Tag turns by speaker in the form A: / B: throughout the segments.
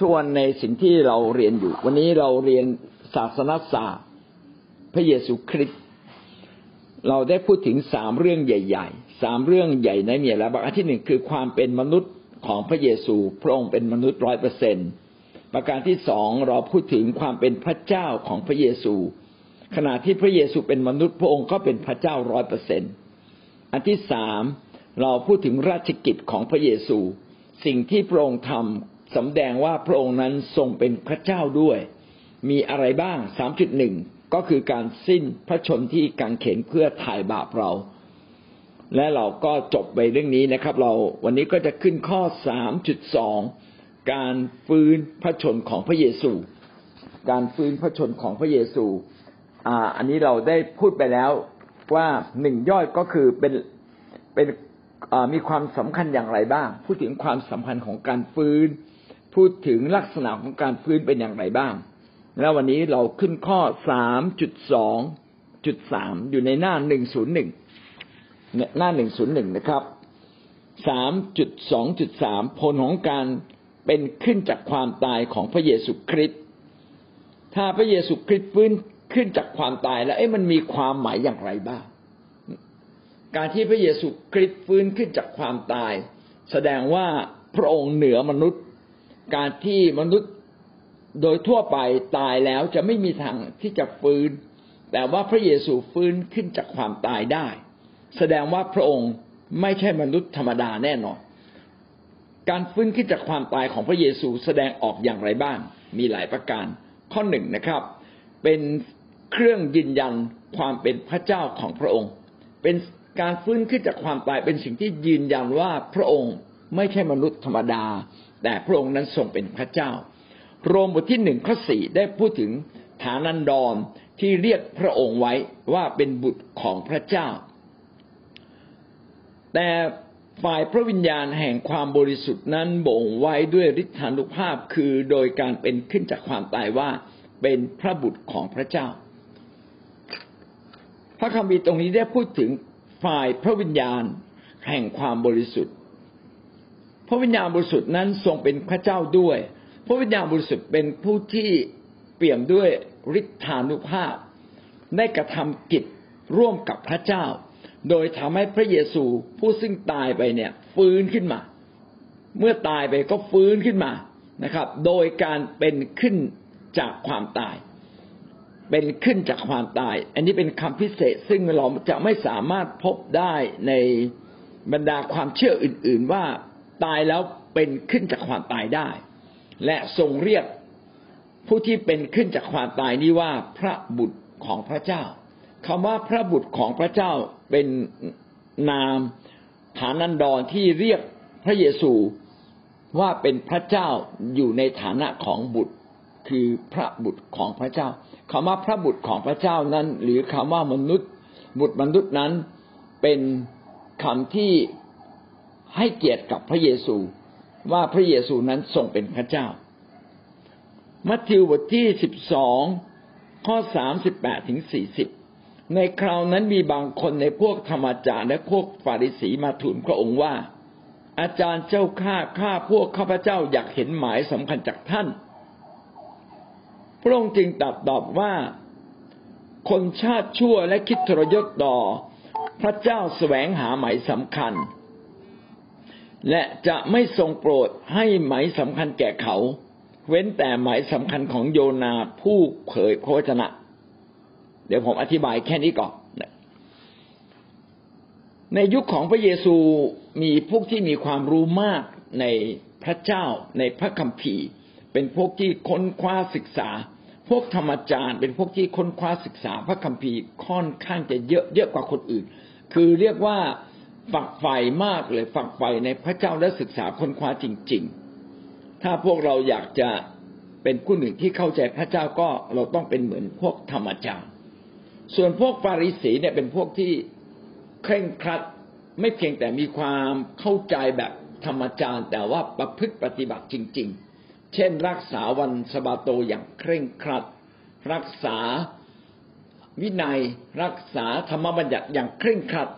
A: ทวนในสิ่งที่เราเรียนอยู่ วันนี้เราเรียนศาสนศาสตร์ พระเยซูคริสต์เราได้พูดถึงสามเรื่องใหญ่ๆสามเรื่องใหญ่ในเนี่ยแล้วประการที่หนึ่งคือความเป็นมนุษย์ของพระเยซูพระองค์เป็นมนุษย์ร้อยเปอร์เซ็นประการที่สองเราพูดถึงความเป็นพระเจ้าของพระเยซู ขณะที่พระเยซูเป็นมนุษย์พระองค์ก็เป็นพระเจ้าร้อยเปอร์เซ็นอันที่สามเราพูดถึงราชกิจของพระเยซู สิ่งที่พระองค์ทำ สำแดงว่าพระองค์นั้นทรงเป็นพระเจ้าด้วย มีอะไรบ้างสามจุดหนึ่งก็คือการสิ้นพระชนที่กังเขนเพื่อถ่ายบาปเรา และเราก็จบไปเรื่องนี้นะครับ เราวันนี้ก็จะขึ้นข้อสามจุดสองการฟื้นพระชนของพระเยซู การฟื้นพระชนของพระเยซูอ่าอันนี้เราได้พูดไปแล้วว่าหนึ่งย่อยก็คือเป็นเป็นมีความสำคัญอย่างไรบ้าง พูดถึงความสำคัญของการฟื้น พูดถึงลักษณะของการฟื้นเป็นอย่างไรบ้าง แล้ววันนี้เราขึ้นข้อสามจุดสองจุดสามอยู่ในหน้าหนึ่งศูนย์หนึ่งหน้าหนึ่งศูนย์หนึ่งนะครับสามจุดสองจุดสามผลของการเป็นขึ้นจากความตายของพระเยซูคริสต์ถ้าพระเยซูคริสต์ฟื้นขึ้นจากความตายแล้วเอ๊ะมันมีความหมายอย่างไรบ้าง การที่พระเยซูคริสต์ฟื้นขึ้นจากความตาย แสดงว่าพระองค์เหนือมนุษย์ การที่มนุษย์โดยทั่วไปตายแล้วจะไม่มีทางที่จะฟื้น แต่ว่าพระเยซูฟื้นขึ้นจากความตายได้ แสดงว่าพระองค์ไม่ใช่มนุษย์ธรรมดาแน่นอน การฟื้นขึ้นจากความตายของพระเยซูแสดงออกอย่างไรบ้าง มีหลายประการ ข้อหนึ่งนะครับ เป็นเครื่องยืนยันความเป็นพระเจ้าของพระองค์ เป็นการฟื้นขึ้นจากความตายเป็นสิ่งที่ยืนยันว่าพระองค์ไม่ใช่มนุษย์ธรรมดา แต่พระองค์นั้นทรงเป็นพระเจ้า โรมบทที่หนึ่งข้อสี่ได้พูดถึงฐานันดรที่เรียกพระองค์ไว้ว่าเป็นบุตรของพระเจ้า แต่ฝ่ายพระวิญญาณแห่งความบริสุทธิ์นั้นบ่งไว้ด้วยฤทธานุภาพคือโดยการเป็นขึ้นจากความตายว่าเป็นพระบุตรของพระเจ้า พระคัมภีร์ตรงนี้ได้พูดถึงฝ่ายพระวิญญาณแห่งความบริสุทธิ์ พระวิญญาณบริสุทธิ์นั้นทรงเป็นพระเจ้าด้วย พระวิญญาณบริสุทธิ์เป็นผู้ที่เปี่ยมด้วยฤทธานุภาพ ได้กระทำกิจร่วมกับพระเจ้า โดยทำให้พระเยซูผู้ซึ่งตายไปเนี่ย ฟื้นขึ้นมา เมื่อตายไปก็ฟื้นขึ้นมานะครับ โดยการเป็นขึ้นจากความตาย เป็นขึ้นจากความตาย อันนี้เป็นคำพิเศษซึ่งเราจะไม่สามารถพบได้ในบรรดาความเชื่ออื่น ๆว่า ตายแล้วเป็นขึ้นจากความตายได้ และทรงเรียกผู้ที่เป็นขึ้นจากความตายนี้ว่าพระบุตรของพระเจ้าคำว่าพระบุตรของพระเจ้าเป็นนามฐานันดรที่เรียกพระเยซูว่าเป็นพระเจ้าอยู่ในฐานะของบุตร คือพระบุตรของพระเจ้าคำว่าพระบุตรของพระเจ้านั้น หรือคำว่ามนุษย์ บุตรมนุษย์นั้นเป็นคำที่ ให้เกียรติกับพระเยซูว่าพระเยซูนั้นทรงเป็นพระเจ้า มัทธิวบทที่สิบสองข้อสามสิบแปดถึงสี่สิบในคราวนั้นมีบางคนในพวกธรรมจารย์และพวกฟาริสีมาทูลพระองค์ว่า อาจารย์เจ้าข้าข้าพวกข้าพเจ้าอยากเห็นหมายสำคัญจากท่าน พระองค์จึงตรัสตอบว่า คนชาติชั่วและคิดทรยศต่อ พระเจ้าแสวงหาหมายสำคัญ และจะไม่ทรงโปรดให้หมายสำคัญแก่เขา เว้นแต่หมายสำคัญของโยนาผู้เผยพระวจนะ เดี๋ยวผมอธิบายแค่นี้ก่อนในยุคของพระเยซูมีพวกที่มีความรู้มากในพระเจ้าในพระคัมภีร์ เป็นพวกที่ค้นคว้าศึกษา พวกธรรมจารย์ เป็นพวกที่ค้นคว้าศึกษาพระคัมภีร์ค่อนข้างจะเยอะเยอะกว่าคนอื่น คือเรียกว่า ฝักใฝ่มากเลยฝักใฝ่ในพระเจ้าและศึกษาค้นคว้าจริง ๆ ถ้าพวกเราอยากจะเป็นผู้หนึ่งที่เข้าใจพระเจ้าก็เราต้องเป็นเหมือนพวกธรรมจารย์ส่วนพวกฟาริสีเนี่ยเป็นพวกที่เคร่งครัดไม่เพียงแต่มีความเข้าใจแบบธรรมจารย์ แต่ว่าประพฤติปฏิบัติจริง ๆ เช่น รักษาวันสบาโตอย่างเคร่งครัด รักษาวินัย รักษาธรรมบัญญัติอย่างเคร่งครัด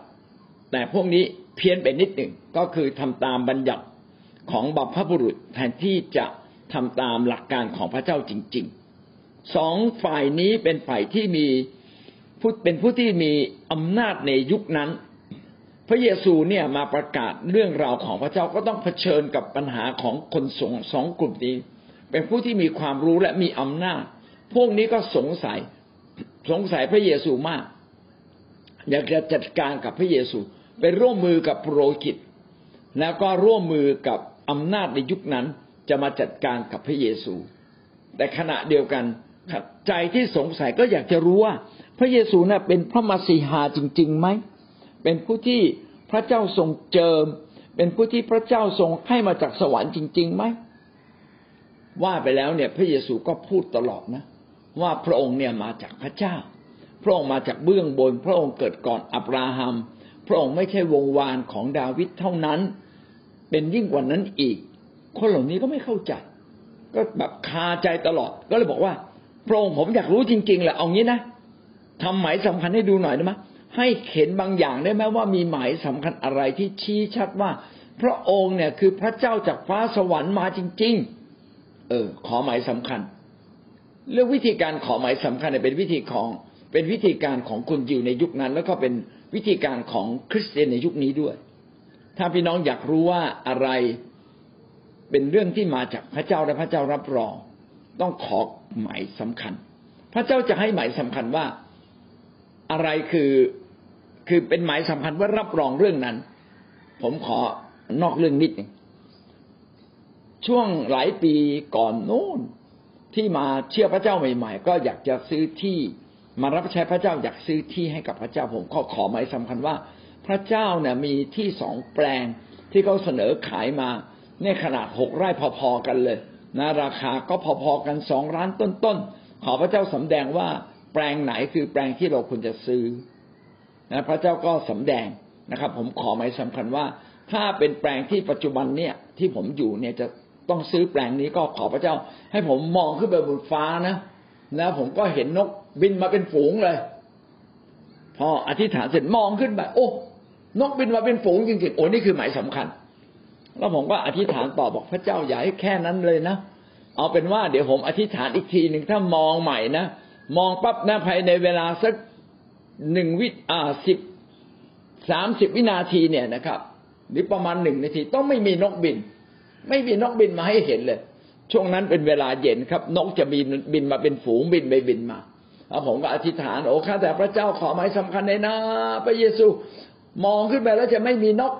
A: แต่พวกนี้เพี้ยนไปนิดหนึ่งก็คือทำตามบัญญัติของบัพพบุรุษแทนที่จะทำตามหลักการของพระเจ้าจริงๆสองฝ่ายนี้เป็นฝ่ายที่มีผู้เป็นผู้ที่มีอำนาจในยุคนั้น พระเยซูเนี่ยมาประกาศเรื่องราวของพระเจ้าก็ต้องเผชิญกับปัญหาของคนสงสองกลุ่มนี้ เป็นผู้ที่มีความรู้และมีอำนาจ พวกนี้ก็สงสัยสงสัยพระเยซูมาก อยากจะจัดการกับพระเยซู ไปร่วมมือกับโปรหิต แล้วก็ร่วมมือกับอำนาจในยุคนั้นจะมาจัดการกับพระเยซู แต่ขณะเดียวกันใจที่สงสัยก็อยากจะรู้ว่า พระเยซูน่ะเป็นพระมาสีหาจริงๆไหมเป็นผู้ที่พระเจ้าทรงเจิม เป็นผู้ที่พระเจ้าทรงให้มาจากสวรรค์จริงๆไหมว่าไปแล้วเนี่ย พระเยซูก็พูดตลอดนะ ว่าพระองค์เนี่ยมาจากพระเจ้า พระองค์มาจากเบื้องบน พระองค์เกิดก่อนอับราฮัม พระองค์ไม่ใช่วงวานของดาวิดเท่านั้น เป็นยิ่งกว่านั้นอีก คนเหล่านี้ก็ไม่เข้าใจ ก็แบบคาใจตลอด ก็เลยบอกว่า พระองค์ผมอยากรู้จริงๆแหละเอางี้นะทำหมายสำคัญให้ดูหน่อยได้ไหมให้เห็นบางอย่างได้ไหมว่ามีหมายสำคัญอะไรที่ชี้ชัดว่า พระองค์เนี่ยคือพระเจ้าจากฟ้าสวรรค์มาจริง ๆ เออ ขอหมายสำคัญเรื่องวิธีการขอหมายสำคัญเนี่ยเป็นวิธีของเป็นวิธีการของคนยิวในยุคนั้น แล้วก็เป็น วิธีการของคริสเตียนในยุคนี้ด้วย ถ้าพี่น้องอยากรู้ว่าอะไรเป็นเรื่องที่มาจากพระเจ้าและพระเจ้ารับรอง ต้องขอหมายสำคัญ พระเจ้าจะให้หมายสำคัญว่าอะไรคือคือเป็นหมายสำคัญว่ารับรองเรื่องนั้น ผมขอนอกเรื่องนิดหนึ่งช่วงหลายปีก่อนโน้นที่มาเชื่อพระเจ้าใหม่ ๆ ก็อยากจะซื้อที่ มารับใช้พระเจ้าอยากซื้อที่ให้กับพระเจ้าผมขอขอหมายสำคัญว่า พระเจ้าเนี่ยมีที่สองแปลงที่เขาเสนอขายมาเนี่ยขนาดหกไร่พอๆกันเลยนะราคาก็พอๆกันสองล้านต้นๆขอพระเจ้าสำแดงว่าแปลงไหนคือแปลงที่เราควรจะซื้อนะพระเจ้าก็สำแดงนะครับ ผมขอหมายสำคัญว่า ถ้าเป็นแปลงที่ปัจจุบันเนี่ยที่ผมอยู่เนี่ยจะต้องซื้อแปลงนี้ก็ขอพระเจ้า ให้ผมมองขึ้นไปบนฟ้านะ แล้วผมก็เห็นนก บินมาเป็นฝูงเลย พออธิษฐานเสร็จมองขึ้นไปโอ้นกบินมาเป็นฝูงจริงๆโอ้นี่คือหมายสำคัญ แล้วผมก็อธิษฐานต่อบอกพระเจ้าอย่าให้แค่นั้นเลยนะเอาเป็นว่าเดี๋ยวผมอธิษฐานอีกทีหนึ่งถ้ามองใหม่นะมองปั๊บนะภายในเวลาสักหนึ่งวิอ่าสิบสามสิบวินาทีเนี่ยนะครับ หรือประมาณหนึ่งนาทีต้องไม่มีนกบิน ไม่มีนกบินมาให้เห็นเลย ช่วงนั้นเป็นเวลาเย็นครับ นกจะบินบินมาเป็นฝูงบินไปบินมา แล้วผมก็อธิษฐานโอ้ข้าแต่พระเจ้าขอหมายสำคัญในนะพระเยซู มองขึ้นไปแล้วจะไม่มีนก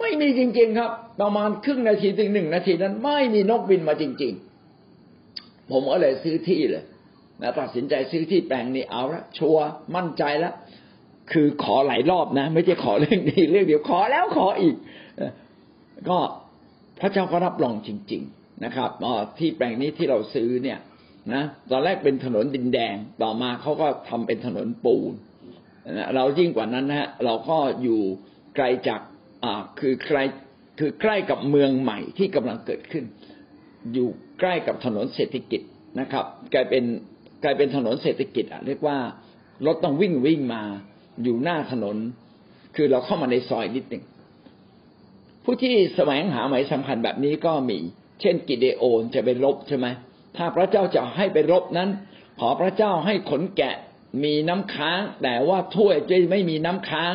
A: ไม่มีจริง ๆ ครับ ประมาณครึ่งนาทีถึงหนึ่งนาทีนั้น ไม่มีนกบินมาจริง ๆ ผมก็เลยซื้อที่เลยนะตัดสินใจซื้อที่แปลงนี้เอาละชัวร์มั่นใจแล้วคือขอหลายรอบนะ ไม่ใช่ขอเรื่องนี้เรื่องเดียวขอแล้วขออีก ก็พระเจ้าก็รับรองจริง ๆ นะครับที่แปลงนี้ที่เราซื้อเนี่ย นะตอนแรกเป็นถนนดินแดงต่อมาเขาก็ทำเป็นถนนปูนเรายิ่งกว่านั้นนะฮะเราก็อยู่ไกลจากอ่าคือใกล้คือใกล้กับเมืองใหม่ที่กำลังเกิดขึ้น อยู่ใกล้กับถนนเศรษฐกิจนะครับ กลายเป็นกลายเป็นถนนเศรษฐกิจอะเรียกว่ารถต้องวิ่งวิ่งมาอยู่หน้าถนน คือเราเข้ามาในซอยนิดหนึ่งผู้ที่แสวงหาหมายสำคัญแบบนี้ก็มี เช่นกิเดโอนจะไปรบใช่ไหม ถ้าพระเจ้าจะให้ไปรบนั้น ขอพระเจ้าให้ขนแกะมีน้ำค้าง แต่ว่าถ้วยจะไม่มีน้ำค้าง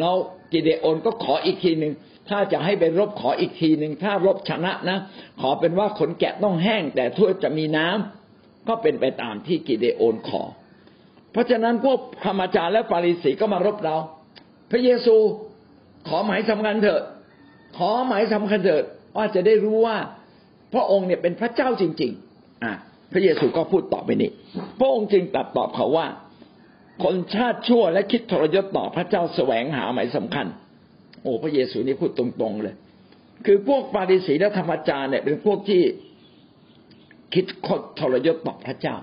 A: เรากิเดโอนก็ขออีกทีหนึ่งถ้าจะให้ไปรบขออีกทีหนึ่งถ้ารบชนะนะขอเป็นว่าขนแกะต้องแห้ง แต่ถ้วยจะมีน้ำก็เป็นไปตามที่กิเดโอนขอ เพราะฉะนั้นพวกธรรมจารย์และฟาริสีก็มารบเรา พระเยซูขอหมายสำคัญเถิดขอหมายสำคัญเถิดว่าจะได้รู้ว่า พระองค์เนี่ยเป็นพระเจ้าจริง ๆ อะพระเยซูก็พูดต่อไปนี้ พระองค์จึงตัดตอบเขาว่า คนชาติชั่วและคิดทรยศต่อพระเจ้าแสวงหาหมายสำคัญ โอ้พระเยซูนี่พูดตรงๆเลย คือพวกฟาริสีและธรรมจารย์เนี่ยเป็นพวกที่คิดคดทรยศต่อพระเจ้า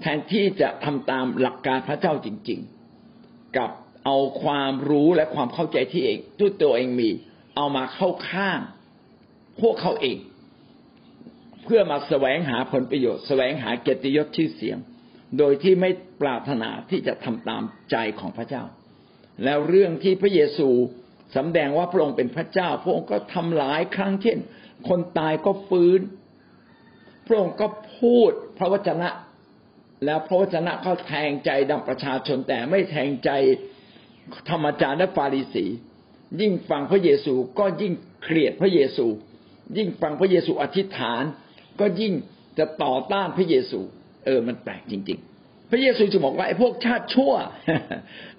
A: แทนที่จะทำตามหลักการพระเจ้าจริง ๆ กับเอาความรู้และความเข้าใจที่เองทุกตัวเองมี เอามาเข้าข้าง พวกเขาเอง เพื่อมาแสวงหาผลประโยชน์แสวงหาเกียรติยศชื่อเสียง โดยที่ไม่ปรารถนาที่จะทำตามใจของพระเจ้า แล้วเรื่องที่พระเยซูสำแดงว่าพระองค์เป็นพระเจ้า พระองค์ก็ทำหลายครั้งเช่น คนตายก็ฟื้น พระองค์ก็พูดพระวจนะ แล้วพระวจนะก็แทงใจดังประชาชนแต่ไม่แทงใจธรรมจารย์และฟาริสี ยิ่งฟังพระเยซูก็ยิ่งเกลียดพระเยซู ยิ่งฟังพระเยซูอธิษฐาน ก็ยิ่งจะต่อต้านพระเยซู เออ มันแปลกจริง ๆ พระเยซูจะบอกว่าไอ้พวกชาติชั่ว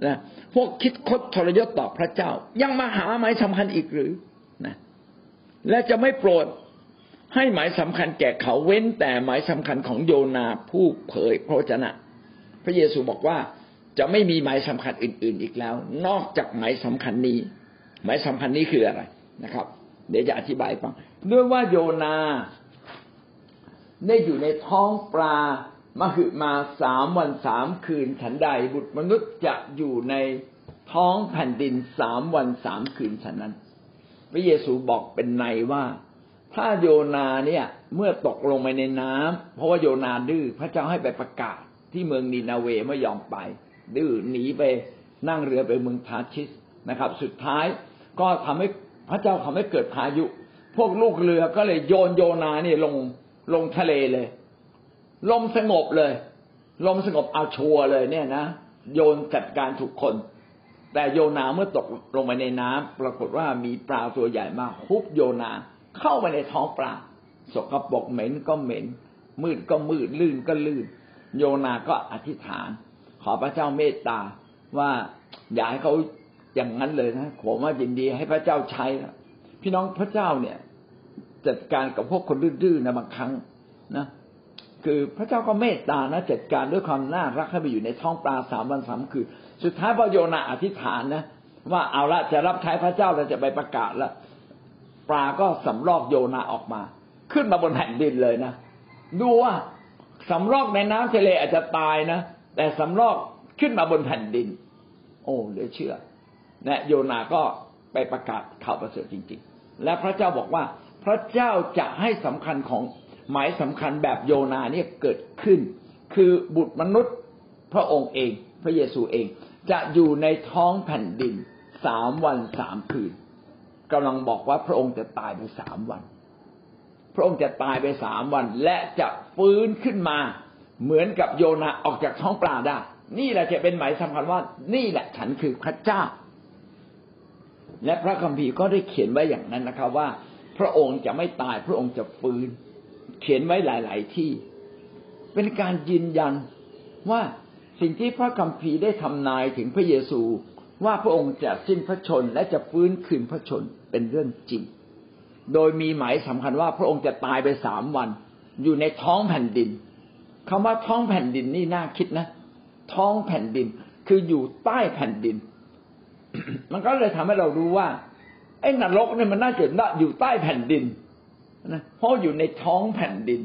A: นะพวกคิดคดทรยศต่อพระเจ้า ยังมาหาหมายสำคัญอีกหรือนะและจะไม่โปรดให้หมายสำคัญแก่เขาเว้นแต่หมายสำคัญของโยนาผู้เผยพระวจนะ พระเยซูบอกว่าจะไม่มีหมายสำคัญอื่น ๆ อีกแล้ว นอกจากหมายสำคัญนี้ หมายสำคัญนี้คืออะไรนะครับ เดี๋ยวจะอธิบายฟังด้วยว่าโยนา ได้อยู่ในท้องปลามหึมาสามวันสามคืนฉันใดบุตรมนุษย์จะอยู่ในท้องแผ่นดินสามวันสามคืนฉันนั้น พระเยซูบอกเป็นในว่า ถ้าโยนาเนี่ยเมื่อตกลงไปในน้ำเพราะว่าโยนาดื้อพระเจ้าให้ไปประกาศที่เมืองนีนาเวไม่ยอมไป ดื้อหนีไปนั่งเรือไปเมืองทาชิสนะครับ สุดท้ายก็ทำให้พระเจ้าทำให้เกิดพายุ พวกลูกเรือก็เลยโยนโยนาเนี่ยลง ลงทะเลเลย ลมสงบเลย ลมสงบเอาชัวเลยเนี่ยนะโยนจัดการถูกคน แต่โยนาเมื่อตกลงไปในน้ำปรากฏว่ามีปลาตัวใหญ่มากฮุบโยนาเข้าไปในท้องปลาสกปรกเหม็นก็เหม็น มืดก็มืดลื่นก็ลื่น โยนาก็อธิษฐาน ขอพระเจ้าเมตตาว่าอย่าให้เขาอย่างนั้นเลยนะผมว่ายินดีให้พระเจ้าใช้นะพี่น้องพระเจ้าเนี่ย จัดการกับพวกคนดื้อๆนะบางครั้งนะคือพระเจ้าก็เมตตานะจัดการด้วยความน่ารักให้ไปอยู่ในท้องปลาสามวันสามคืนสุดท้ายพอโยนาอธิษฐานนะว่าเอาละจะรับใช้พระเจ้าเราจะไปประกาศละปลาก็สำรอกโยนาออกมา ขึ้นมาบนแผ่นดินเลยนะดูว่าสำรอกในน้ำทะเลอาจจะตายนะแต่สำรอกขึ้นมาบนแผ่นดิน โอ้เหลือเชื่อนะโยนาก็ไปประกาศข่าวประเสริฐจริง ๆ และพระเจ้าบอกว่า พระเจ้าจะให้สำคัญของหมายสำคัญแบบโยนาเนี่ยเกิดขึ้น คือบุตรมนุษย์พระองค์เอง พระเยซูเอง จะอยู่ในท้องแผ่นดินสามวันสามคืนกำลังบอกว่าพระองค์จะตายไปสามวัน พระองค์จะตายไปสามวัน และจะฟื้นขึ้นมา เหมือนกับโยนาออกจากท้องปลาได้นี่แหละจะเป็นหมายสำคัญว่า นี่แหละฉันคือพระเจ้า และพระคัมภีร์ก็ได้เขียนไว้อย่างนั้นนะครับว่า พระองค์จะไม่ตาย พระองค์จะฟื้น เขียนไว้หลาย ๆ ที่ เป็นการยืนยันว่าสิ่งที่พระคัมภีร์ได้ทำนายถึงพระเยซูว่าพระองค์จะสิ้นพระชนและจะฟื้นคืนพระชนเป็นเรื่องจริง โดยมีหมายสำคัญว่าพระองค์จะตายไปสามวัน อยู่ในท้องแผ่นดินคำว่าท้องแผ่นดินนี่น่าคิดนะ ท้องแผ่นดินคืออยู่ใต้แผ่นดิน มันก็เลยทำให้เรารู้ว่า ไอ้นรกเนี่ยมันน่าจะอยู่ใต้แผ่นดินนะเพราะอยู่ในท้องแผ่นดิน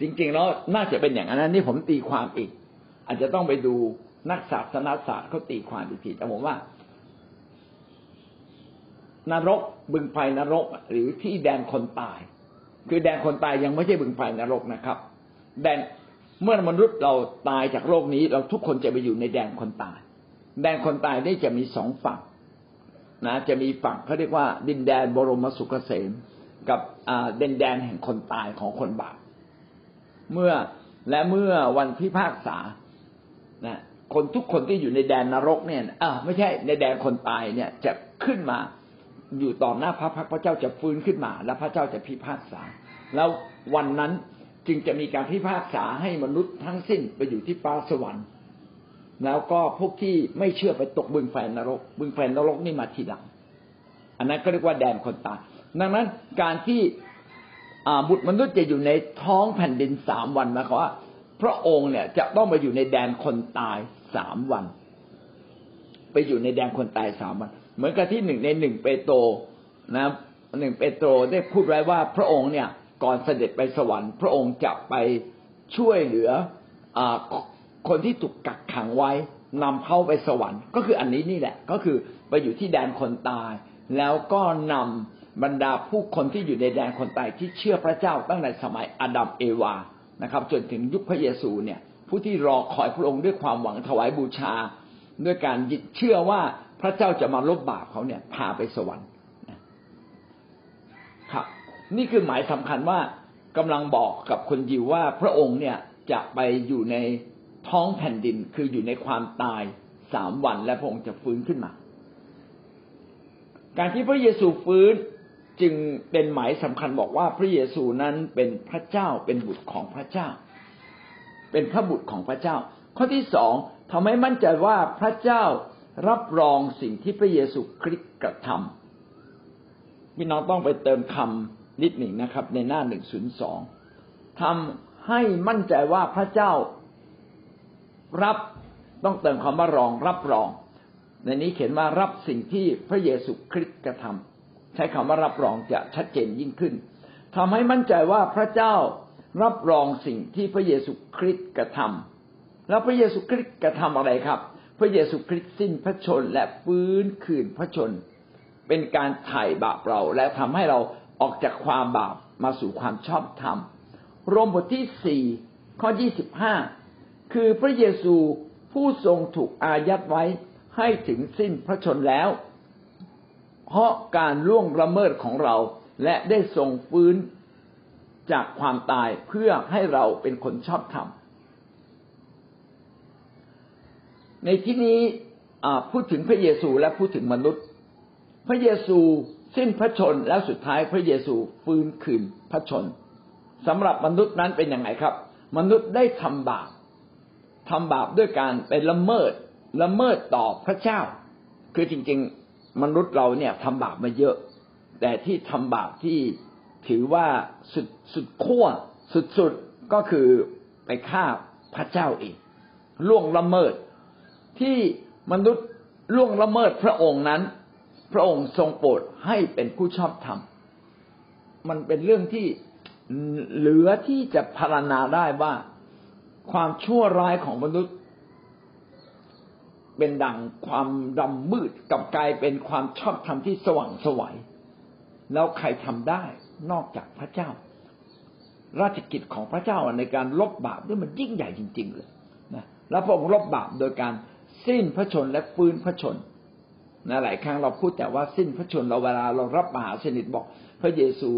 A: จริงๆแล้วน่าจะเป็นอย่างนั้นนี่ผมตีความอีก อาจจะต้องไปดูนักศาสนาศาสตร์เขาตีความอีกทีแต่ผมว่า นรกบึงไฟนรก หรือที่แดนคนตาย คือแดนคนตายยังไม่ใช่บึงไฟนรกนะครับ แดนเมื่อมนุษย์เราตายจากโลกนี้ เราทุกคนจะไปอยู่ในแดนคนตาย แดนคนตายนี่จะมีสองฝั่ง นะจะมีฝั่งเขาเรียกว่า ดินแดนบรมสุขเกษมกับดินแดนแห่งคนตายของคนบาปเมื่อและเมื่อวันพิพากษานะคนทุกคนที่อยู่ในแดนนรกเนี่ยอ่าไม่ใช่ในแดนคนตายเนี่ยจะขึ้นมาอยู่ต่อหน้าพระพักพระเจ้าจะฟื้นขึ้นมา แล้วพระเจ้าจะพิพากษา แล้ววันนั้นจึงจะมีการพิพากษาให้มนุษย์ทั้งสิ้นไปอยู่ที่ฟ้าสวรรค์ แล้วก็พวกที่ไม่เชื่อไปตกบึงไฟนรก บึงไฟนรกนี่มาทีหลัง อันนั้นก็เรียกว่าแดนคนตายดังนั้นการที่บุตรมนุษย์จะอยู่ในท้องแผ่นดินสามวันหมายความว่า พระองค์เนี่ยจะต้องมาอยู่ในแดนคนตายสามวัน ไปอยู่ในแดนคนตายสามวัน เหมือนกับที่หนึ่งในหนึ่งเปโตรนะหนึ่งเปโตรได้พูดไว้ว่าพระองค์เนี่ยก่อนเสด็จไปสวรรค์ พระองค์จะไปช่วยเหลือ คนที่ถูกกักขังไว้นำเข้าไปสวรรค์ ก็คืออันนี้นี่แหละ ก็คือไปอยู่ที่แดนคนตาย แล้วก็นำบรรดาผู้คนที่อยู่ในแดนคนตายที่เชื่อพระเจ้าตั้งแต่สมัยอาดัมเอวานะครับ จนถึงยุคพระเยซูเนี่ย ผู้ที่รอคอยพระองค์ด้วยความหวังถวายบูชา ด้วยการเชื่อว่าพระเจ้าจะมาลบบาปเขาเนี่ยพาไปสวรรค์ครับ นี่คือหมายสำคัญว่ากำลังบอกกับคนยิวว่าพระองค์เนี่ยจะไปอยู่ใน ท้องแผ่นดินคืออยู่ในความตายสามวันและพระองค์จะฟื้นขึ้นมา การที่พระเยซูฟื้นจึงเป็นหมายสำคัญบอกว่าพระเยซูนั้นเป็นพระเจ้าเป็นบุตรของพระเจ้า เป็นพระบุตรของพระเจ้า ข้อที่สองทำให้มั่นใจว่าพระเจ้ารับรองสิ่งที่พระเยซูคริสต์กระทำพี่น้องต้องไปเติมคำนิดหนึ่งนะครับ ในหน้าหนึ่งศูนย์สองทำให้มั่นใจว่าพระเจ้า รับต้องเติมคำว่ารองรับรอง ในนี้เขียนว่ารับสิ่งที่พระเยซูคริสต์กระทำใช้คำว่ารับรองจะชัดเจนยิ่งขึ้นทำให้มั่นใจว่าพระเจ้ารับรองสิ่งที่พระเยซูคริสต์กระทำแล้วพระเยซูคริสต์กระทำอะไรครับ พระเยซูคริสต์สิ้นพระชนและฟื้นคืนพระชน เป็นการไถ่บาปเรา และทำให้เราออกจากความบาปมาสู่ความชอบธรรม โรมบทที่สี่ข้อยี่สิบห้า คือพระเยซูผู้ทรงถูกอายัดไว้ให้ถึงสิ้นพระชนแล้ว เพราะการล่วงละเมิดของเราและได้ทรงฟื้นจากความตายเพื่อให้เราเป็นคนชอบธรรม ในที่นี้พูดถึงพระเยซูและพูดถึงมนุษย์ พระเยซูสิ้นพระชนแล้วสุดท้ายพระเยซูฟื้นคืนพระชนสำหรับมนุษย์นั้นเป็นยังไงครับ มนุษย์ได้ทำบาป ทำบาปด้วยการไปละเมิดละเมิดต่อพระเจ้า คือจริง ๆ มนุษย์เราเนี่ยทำบาปมาเยอะ แต่ที่ทำบาปที่ถือว่าสุดสุดขั้วสุดๆก็คือไปฆ่าพระเจ้าเองล่วงละเมิด ที่มนุษย์ล่วงละเมิดพระองค์นั้น พระองค์ทรงโปรดให้เป็นผู้ชอบธรรมมันเป็นเรื่องที่เหลือที่จะพารณาได้ว่า ความชั่วร้ายของมนุษย์ เป็นดังความดำมืดกับกลายเป็นความชอบธรรมที่สว่างสวัยแล้วใครทำได้นอกจากพระเจ้า ราชกิจของพระเจ้าในการลบบาปนี่มันยิ่งใหญ่จริง ๆ เลยนะแล้วพระองค์ลบบาปโดยการสิ้นพระชนและฟื้นพระชนนะหลายครั้งเราพูดแต่ว่าสิ้นพระชนเราเวลาเรารับมหาสนิทบอก พระเยซู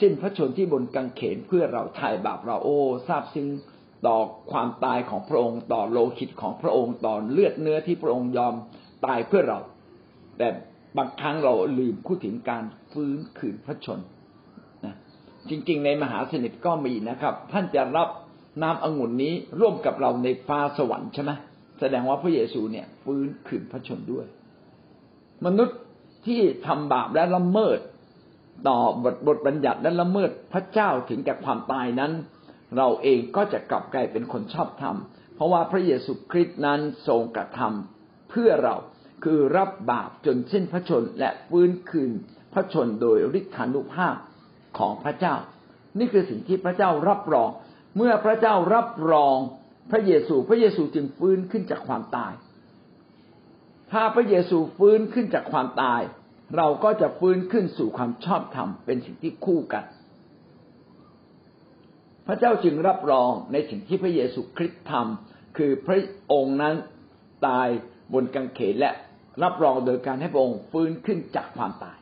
A: สิ้นพระชนที่บนกังเขนเพื่อเราถ่ายบาปเราโอ้ทราบซึ้ง ต่อความตายของพระองค์ ต่อโลหิตของพระองค์ต่อเลือดเนื้อที่พระองค์ยอมตายเพื่อเรา แต่บางครั้งเราลืมพูดถึงการฟื้นคืนพระชนนะจริงๆ ในมหาสนิทก็มีนะครับ ท่านจะรับน้ำองุ่นนี้ร่วมกับเราในฟ้าสวรรค์ใช่ไหมแสดงว่าพระเยซูเนี่ย ฟื้นคืนพระชนด้วย มนุษย์ที่ทำบาปและละเมิด ต่อบทบทบัญญัติและละเมิดพระเจ้าถึงแก่ความตายนั้น เราเองก็จะกลับกลายเป็นคนชอบธรรม เพราะว่าพระเยซูคริสต์นั้นทรงกระทำเพื่อเราคือรับบาปจนสิ้นพระชนและฟื้นคืนพระชนโดยฤทธานุภาพของพระเจ้า นี่คือสิ่งที่พระเจ้ารับรอง เมื่อพระเจ้ารับรองพระเยซูพระเยซูจึงฟื้นขึ้นจากความตาย ถ้าพระเยซูฟื้นขึ้นจากความตาย เราก็จะฟื้นขึ้นสู่ความชอบธรรมเป็นสิ่งที่คู่กัน ระเจ้าจึงรับรองในสิ่งที่พระเยซูคริสต์ทำคือพระองค์นั้นตายบนกังเขนและรับรองโดยการให้พระองค์ฟื้นขึ้นจากความตาย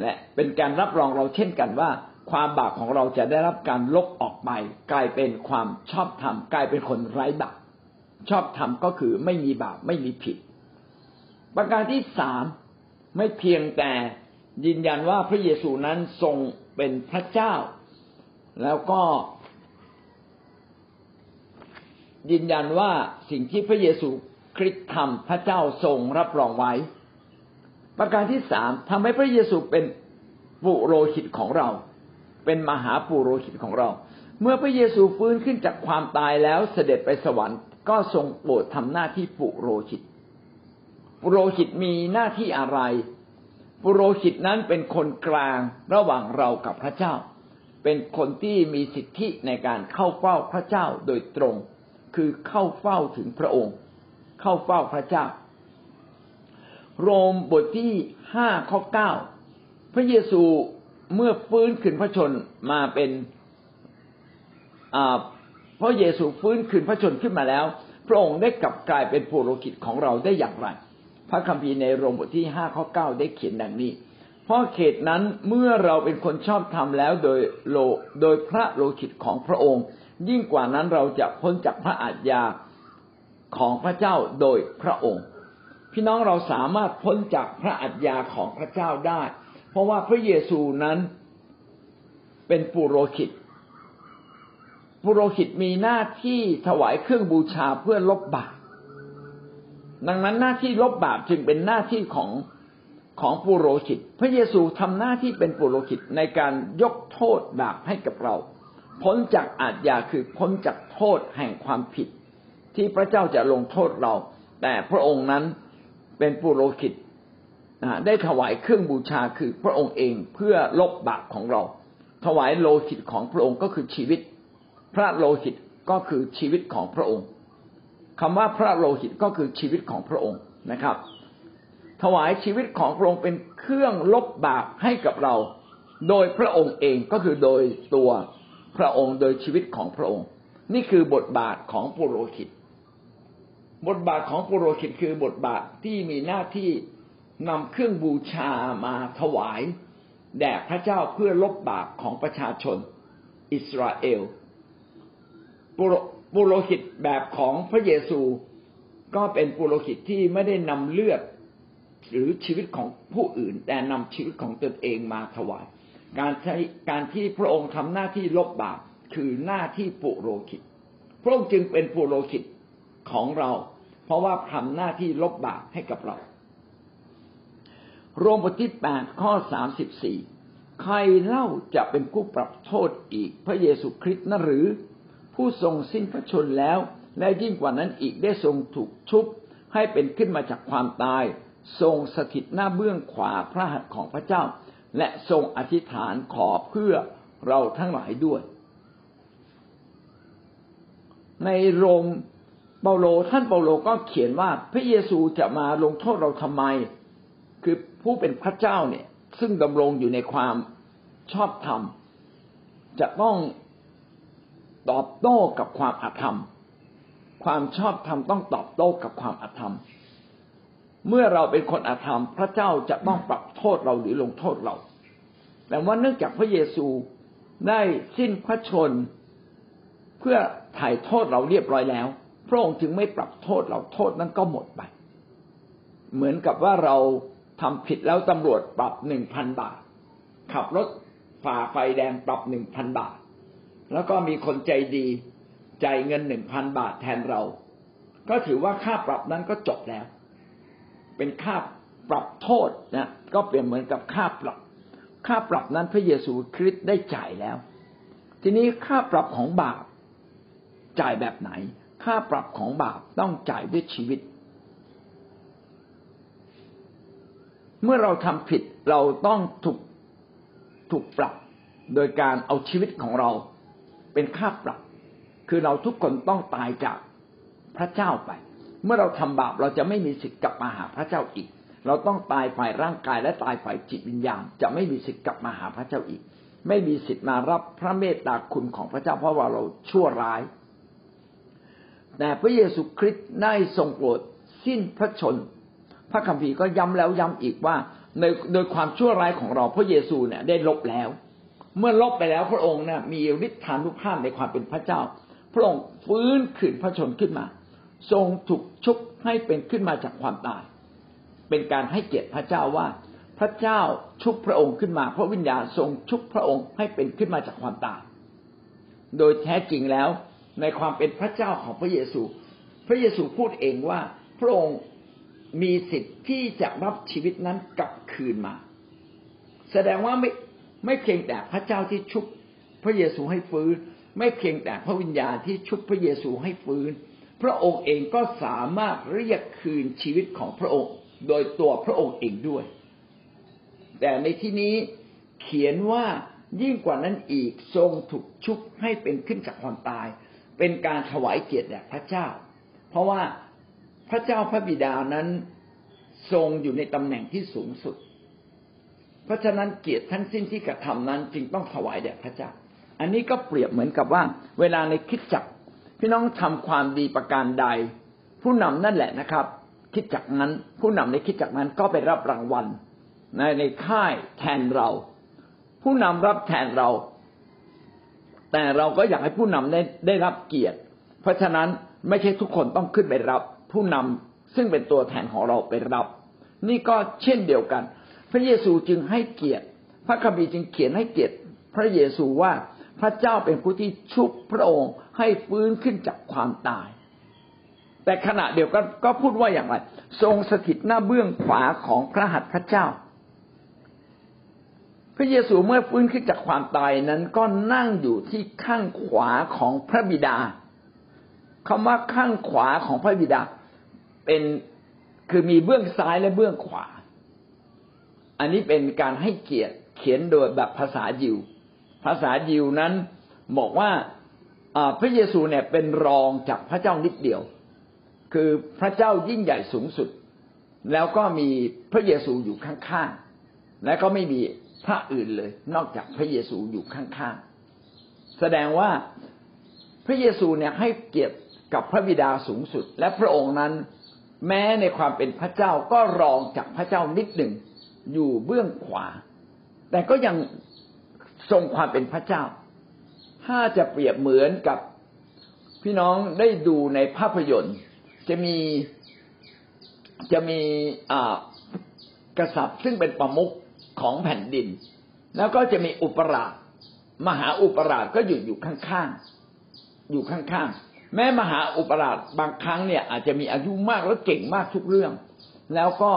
A: และเป็นการรับรองเราเช่นกันว่า ความบาปของเราจะได้รับการลบออกไป กลายเป็นความชอบธรรมกลายเป็นคนไร้บาปชอบธรรมก็คือไม่มีบาปไม่มีผิด ประการที่สามไม่เพียงแต่ยืนยันว่าพระเยซูนั้นทรงเป็นพระเจ้า แล้วก็ยืนยันว่าสิ่งที่พระเยซูคริสต์ทำพระเจ้าทรงรับรองไว้ ประการที่สามทำให้พระเยซูเป็นปุโรหิตของเรา เป็นมหาปุโรหิตของเรา เมื่อพระเยซูฟื้นขึ้นจากความตายแล้วเสด็จไปสวรรค์ก็ทรงโปรดทำหน้าที่ปุโรหิต ปุโรหิตมีหน้าที่อะไร ปุโรหิตนั้นเป็นคนกลางระหว่างเรากับพระเจ้า เป็นคนที่มีสิทธิในการเข้าเฝ้าพระเจ้าโดยตรง คือเข้าเฝ้าถึงพระองค์ เข้าเฝ้าพระเจ้า โรมบทที่ห้าข้อเก้าพระเยซูเมื่อฟื้นขึ้นพระชนมาเป็นพระเยซูฟื้นขึ้นพระชนขึ้นมาแล้ว พระองค์ได้กลับกลายเป็นผู้โลกิตของเราได้อย่างไร พระคัมภีร์ในโรมบทที่ห้าข้อเก้าได้เขียนดังนี้ เพราะเขตนั้นเมื่อเราเป็นคนชอบธรรมแล้วโดยโลโดยพระโลหิตของพระองค์ ยิ่งกว่านั้นเราจะพ้นจากพระอาญญาของพระเจ้าโดยพระองค์ พี่น้องเราสามารถพ้นจากพระอัญญาของพระเจ้าได้ เพราะว่าพระเยซูนั้นเป็นปุโรหิต ปุโรหิตมีหน้าที่ถวายเครื่องบูชาเพื่อลบบาปดังนั้นหน้าที่ลบบาปจึงเป็นหน้าที่ของ ของปุโรหิต พระเยซูทำหน้าที่เป็นปุโรหิตในการยกโทษบาปให้กับเราพ้นจากอาญญาคือพ้นจากโทษแห่งความผิด ที่พระเจ้าจะลงโทษเรา แต่พระองค์นั้นเป็นปุโรหิตได้ถวายเครื่องบูชาคือพระองค์เองเพื่อลบบาปของเรา ถวายโลหิตของพระองค์ก็คือชีวิต พระโลหิตก็คือชีวิตของพระองค์คำว่าพระโลหิตก็คือชีวิตของพระองค์นะครับ ถวายชีวิตของพระองค์เป็นเครื่องลบบาปให้กับเรา โดยพระองค์เองก็คือโดยตัวพระองค์โดยชีวิตของพระองค์ นี่คือบทบาทของปุโรหิต บทบาทของปุโรหิตคือบทบาทที่มีหน้าที่นำเครื่องบูชามาถวายแด่พระเจ้าเพื่อลบบาปของประชาชนอิสราเอลปุโรหิตแบบของพระเยซูก็เป็นปุโรหิตที่ไม่ได้นำเลือด หรือชีวิตของผู้อื่น แต่นำชีวิตของตนเองมาถวาย การใช้การที่พระองค์ทำหน้าที่ลบบาปคือหน้าที่ปุโรหิต พระองค์จึงเป็นปุโรหิตของเรา เพราะว่าทำหน้าที่ลบบาปให้กับเรา โรมบทที่แปดข้อสามสิบสี่ใครเล่าจะเป็นผู้ปรับโทษอีก พระเยซูคริสต์นั่นหรือ ผู้ทรงสิ้นพระชนแล้ว และยิ่งกว่านั้นอีกได้ทรงถูกชุบให้เป็นขึ้นมาจากความตาย ทรงสถิตหน้าเบื้องขวาพระหัตถ์ของพระเจ้า และทรงอธิษฐานขอเพื่อเราทั้งหลายด้วย ในโรมเปาโลท่านเปาโลก็เขียนว่าพระเยซูจะมาลงโทษเราทำไม คือผู้เป็นพระเจ้าเนี่ย ซึ่งดำรงอยู่ในความชอบธรรม จะต้องตอบโต้กับความอาธรรม ความชอบธรรมต้องตอบโต้กับความอาธรรม เมื่อเราเป็นคนอาธรรม พระเจ้าจะต้องปรับโทษเราหรือลงโทษเรา แต่ว่าเนื่องจากพระเยซูได้สิ้นพระชน เพื่อถ่ายโทษเราเรียบร้อยแล้ว พระองค์จึงไม่ปรับโทษเราโทษนั้นก็หมดไป เหมือนกับว่าเราทำผิดแล้วตำรวจปรับหนึ่งพันบาท ขับรถฝ่าไฟแดงปรับหนึ่งพันบาท แล้วก็มีคนใจดีจ่ายเงินหนึ่งพันบาทแทนเรา ก็ถือว่าค่าปรับนั้นก็จบแล้ว เป็นค่าปรับโทษนะก็เปรียบเหมือนกับค่าปรับ ค่าปรับนั้นพระเยซูคริสต์ได้จ่ายแล้ว ทีนี้ค่าปรับของบาปจ่ายแบบไหน ค่าปรับของบาปต้องจ่ายด้วยชีวิต เมื่อเราทำผิดเราต้องถูกถูกปรับโดยการเอาชีวิตของเราเป็นค่าปรับ คือเราทุกคนต้องตายจากพระเจ้าไป เมื่อเราทำบาปเราจะไม่มีสิทธิ์กลับมาหาพระเจ้าอีก เราต้องตายฝ่ายร่างกายและตายฝ่ายจิตวิญญาณ จะไม่มีสิทธิ์กลับมาหาพระเจ้าอีก ไม่มีสิทธิ์มารับพระเมตตาคุณของพระเจ้าเพราะว่าเราชั่วร้าย แต่พระเยซูคริสต์ได้ทรงโปรดสิ้นพระชน พระคัมภีร์ก็ย้ำแล้วย้ำอีกว่าในโดยความชั่วร้ายของเราพระเยซูเนี่ยได้ลบแล้ว เมื่อลบไปแล้วพระองค์เนี่ยมีฤทธานุภาพในความเป็นพระเจ้า พระองค์ฟื้นขืนพระชนขึ้นมา ทรงถูกชุบให้เป็นขึ้นมาจากความตาย เป็นการให้เกียรติพระเจ้าว่า พระเจ้าชุบพระองค์ขึ้นมาเพราะวิญญาณทรงชุบพระองค์ให้เป็นขึ้นมาจากความตาย โดยแท้จริงแล้วในความเป็นพระเจ้าของพระเยซู พระเยซูพูดเองว่าพระองค์มีสิทธิ์ที่จะรับชีวิตนั้นกลับคืนมา แสดงว่าไม่ไม่เพียงแต่พระเจ้าที่ชุบพระเยซูให้ฟื้น ไม่เพียงแต่พระวิญญาณที่ชุบพระเยซูให้ฟื้น พระองค์เองก็สามารถเรียกคืนชีวิตของพระองค์ โดยตัวพระองค์เองด้วย แต่ในที่นี้เขียนว่ายิ่งกว่านั้นอีกทรงถูกชุบให้เป็นขึ้นจากความตาย เป็นการถวายเกียรติแด่พระเจ้า เพราะว่าพระเจ้าพระบิดานั้นทรงอยู่ในตำแหน่งที่สูงสุด เพราะฉะนั้นเกียรติทั้งสิ้นที่กระทำนั้นจึงต้องถวายแด่พระเจ้า อันนี้ก็เปรียบเหมือนกับว่า เวลาในคิดจัก พี่น้องทำความดีประการใด ผู้นำนั่นแหละนะครับ คิดจากนั้นผู้นำในคิดจากนั้นก็ไปรับรางวัลในในค่ายแทนเรา ผู้นำรับแทนเรา แต่เราก็อยากให้ผู้นำได้ได้รับเกียรติ เพราะฉะนั้นไม่ใช่ทุกคนต้องขึ้นไปรับ ผู้นำซึ่งเป็นตัวแทนของเราไปรับ นี่ก็เช่นเดียวกัน พระเยซูจึงให้เกียรติ พระคัมภีร์จึงเขียนให้เกียรติ พระเยซูว่า พระเจ้าเป็นผู้ที่ชุบพระองค์ให้ฟื้นขึ้นจากความตาย แต่ขณะเดียวกันก็พูดว่าอย่างไร ทรงสถิตหน้าเบื้องขวาของพระหัตถ์พระเจ้า พระเยซูเมื่อฟื้นขึ้นจากความตายนั้นก็นั่งอยู่ที่ข้างขวาของพระบิดาคำว่าข้างขวาของพระบิดา เป็นคือมีเบื้องซ้ายและเบื้องขวา อันนี้เป็นการให้เกียรติเขียนโดยแบบภาษายิว ภาษายิวนั้นบอกว่าพระเยซูเนี่ยเป็นรองจากพระเจ้านิดเดียว คือพระเจ้ายิ่งใหญ่สูงสุด แล้วก็มีพระเยซูอยู่ข้างๆ และก็ไม่มีพระอื่นเลย นอกจากพระเยซูอยู่ข้างๆ แสดงว่าพระเยซูเนี่ยให้เกียรติกับพระบิดาสูงสุด และพระองค์นั้น แม้ในความเป็นพระเจ้าก็รองจากพระเจ้านิดหนึ่งอยู่เบื้องขวา แต่ก็ยัง ทรงความเป็นพระเจ้า ถ้าจะเปรียบเหมือนกับพี่น้องได้ดูในภาพยนตร์ จะมีจะมีกษัตริย์ซึ่งเป็นประมุขของแผ่นดิน แล้วก็จะมีอุปราชมหาอุปราชก็อยู่อยู่ข้างๆอยู่ข้างๆแม้มหาอุปราชบางครั้งเนี่ยอาจจะมีอายุมากและเก่งมากทุกเรื่อง แล้วก็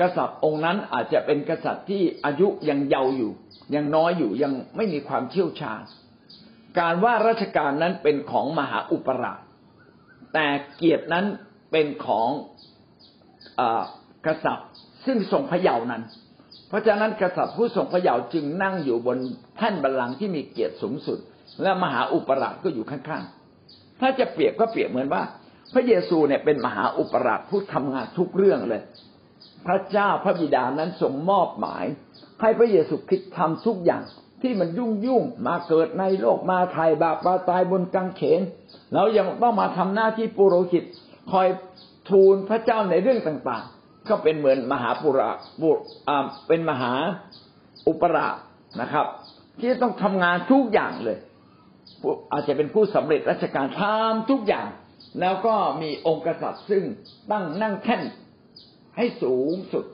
A: กษัตริย์องค์นั้นอาจจะเป็นกษัตริย์ที่อายุยังเยาว์อยู่ ยังน้อยอยู่ยังไม่มีความเชี่ยวชาญ การว่าราชการนั้นเป็นของมหาอุปราชแต่เกียรตินั้นเป็นของอกษัตริย์ซึ่งทรงพระเยาว์นั้น เพราะฉะนั้นกษัตริย์ผู้ทรงพระเยาว์จึงนั่งอยู่บนแท่นบัลลังก์ที่มีเกียรติสูงสุด และมหาอุปราชก็อยู่ข้างๆ ถ้าจะเปรียบก็เปรียบเหมือนว่า พระเยซูเนี่ยเป็นมหาอุปราชผู้ทำงานทุกเรื่องเลย พระเจ้าพระบิดานั้นทรงมอบหมาย ให้พระเยซูคริสต์ทำทุกอย่างที่มันยุ่งยุ่งมาเกิดในโลกมาไถ่บาปมาตายบนกางเขน แล้วยังต้องมาทำหน้าที่ปุโรหิต คอยทูลพระเจ้าในเรื่องต่างๆ ก็เป็นเหมือนมหาปุระบุเป็นมหาอุปราชนะครับ ที่ต้องทำงานทุกอย่างเลย อาจจะเป็นผู้สำเร็จราชการทำทุกอย่าง แล้วก็มีองค์กษัตริย์ซึ่งตั้งนั่งแท่น ให้สูงสุด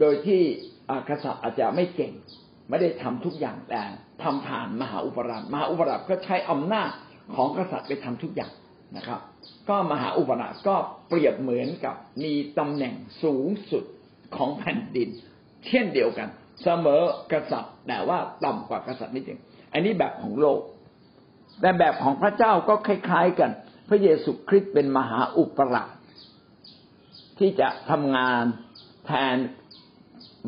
A: โดยที่กษัตริย์อาจจะไม่เก่ง ไม่ได้ทำทุกอย่างแต่ทำผ่านมหาอุปราชมหาอุปราชก็ใช้อำนาจของกษัตริย์ไปทำทุกอย่างนะครับ ก็มหาอุปราชก็เปรียบเหมือนกับมีตำแหน่งสูงสุดของแผ่นดิน เช่นเดียวกัน เสมอกษัตริย์แต่ว่าต่ำกว่ากษัตริย์นิดหนึ่งอันนี้แบบของโลก แต่แบบของพระเจ้าก็คล้าย ๆ กัน พระเยซูคริสต์เป็นมหาอุปราช ที่จะทำงานแทน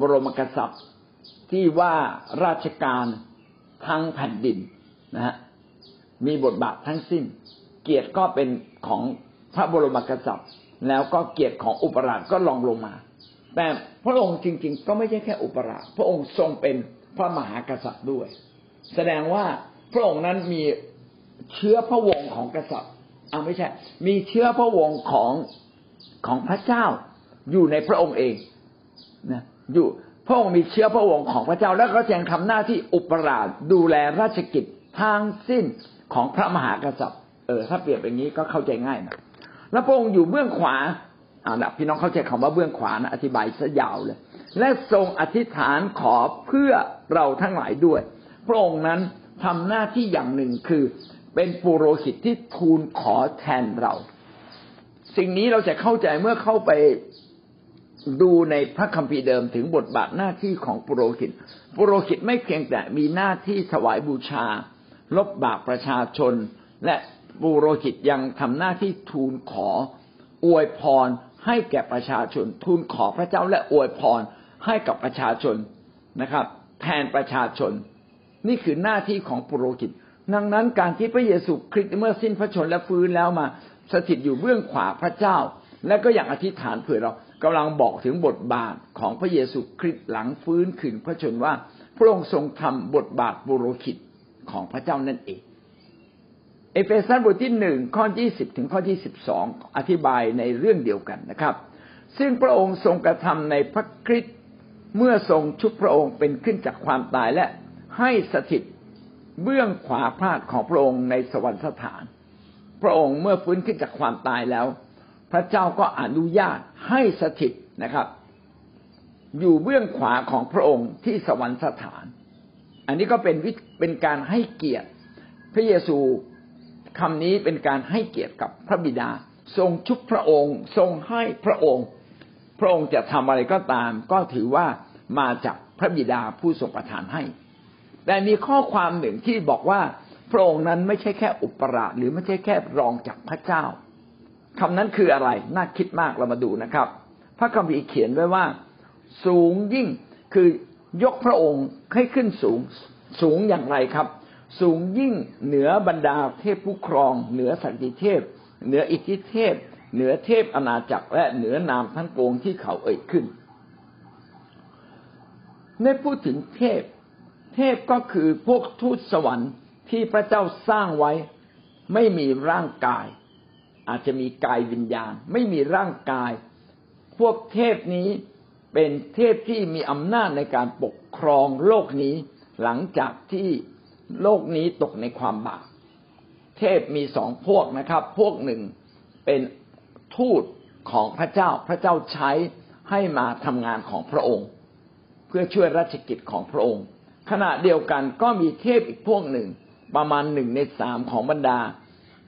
A: บรมกษัตริย์ที่ว่าราชการทั้งแผ่นดินนะฮะมีบทบาททั้งสิ้น เกียรติก็เป็นของพระบรมกษัตริย์ แล้วก็เกียรติของอุปราชก็ลองลงมา แต่พระองค์จริง ๆ ก็ไม่ใช่แค่อุปราชพระองค์ทรงเป็นพระมหากษัตริย์ด้วย แสดงว่าพระองค์นั้นมีเชื้อพระวงศ์ของกษัตริย์อ่าไม่ใช่ มีเชื้อพระวงศ์ของ ของพระเจ้าอยู่ในพระองค์เองนะอยู่พระองค์มีเชื้อพระองค์ของพระเจ้าแล้วก็ยังทำหน้าที่อุปราชดูแลราชกิจทางสิ้นของพระมหากษัตริย์เออถ้าเปรียบอย่างนี้ก็เข้าใจง่ายนะแล้วพระองค์อยู่เบื้องขวาอ่านะพี่น้องเข้าใจคำว่าเบื้องขวานะอธิบายซะยาวเลย และทรงอธิษฐานขอเพื่อเราทั้งหลายด้วย พระองค์นั้นทำหน้าที่อย่างหนึ่งคือ เป็นปุโรหิตที่ทูลขอแทนเรา สิ่งนี้เราจะเข้าใจเมื่อเข้าไปดูในพระคัมภีร์เดิมถึงบทบาทหน้าที่ของปุโรหิต ปุโรหิตไม่เพียงแต่มีหน้าที่ถวายบูชา ลบบาปประชาชน และปุโรหิตยังทำหน้าที่ทูลขอ อวยพรให้แก่ประชาชน ทูลขอพระเจ้าและอวยพรให้กับประชาชนนะครับ แทนประชาชน นี่คือหน้าที่ของปุโรหิต ดังนั้นการที่พระเยซูคริสต์เมื่อสิ้นพระชนและฟื้นแล้วมา สถิตอยู่เบื้องขวาพระเจ้า และก็อย่างอธิษฐานเผื่อเรากำลังบอกถึงบทบาทของพระเยซูคริสต์หลังฟื้นขึ้นพระชนว่าพระองค์ทรงทำบทบาทบุโรหิตของพระเจ้านั่นเอง เอเฟซัสบทที่หนึ่งข้อยี่สิบถึงข้อที่สิบสองอธิบายในเรื่องเดียวกันนะครับ ซึ่งพระองค์ทรงกระทำในพระคริสต์เมื่อทรงชุบพระองค์เป็นขึ้นจากความตายและให้สถิตเบื้องขวาพาดของพระองค์ในสวรรคสถาน พระองค์เมื่อฟื้นขึ้นจากความตายแล้ว พระเจ้าก็อนุญาตให้สถิตนะครับ อยู่เบื้องขวาของพระองค์ที่สวรรคสถาน อันนี้ก็เป็นเป็นการให้เกียรติ พระเยซูคำนี้เป็นการให้เกียรติกับพระบิดา ทรงชุบพระองค์ ทรงให้พระองค์ พระองค์จะทำอะไรก็ตาม ก็ถือว่ามาจากพระบิดาผู้ทรงประทานให้ แต่มีข้อความหนึ่งที่บอกว่า พระองค์นั้นไม่ใช่แค่อุปราชหรือไม่ใช่แค่รองจากพระเจ้าคำนั้นคืออะไร น่าคิดมากเรามาดูนะครับ พระคัมภีร์เขียนไว้ว่า สูงยิ่งคือยกพระองค์ให้ขึ้นสูงสูงอย่างไรครับ สูงยิ่งเหนือบรรดาเทพผู้ครอง เหนือสันติเทพ เหนืออิทธิเทพ เหนือเทพอาณาจักรและเหนือนามทั้งปวงที่เขาเอ่ยขึ้นในพูดถึงเทพ เทพก็คือพวกทูตสวรรค์ ที่พระเจ้าสร้างไว้ไม่มีร่างกาย อาจจะมีกายวิญญาณ ไม่มีร่างกาย พวกเทพนี้เป็นเทพที่มีอำนาจในการปกครองโลกนี้หลังจากที่โลกนี้ตกในความบาปเทพมีสองพวกนะครับ พวกหนึ่งเป็นทูตของพระเจ้าพระเจ้าใช้ให้มาทำงานของพระองค์ เพื่อช่วยราชกิจของพระองค์ ขณะเดียวกันก็มีเทพอีกพวกหนึ่ง ประมาณหนึ่งในสามของบรรดา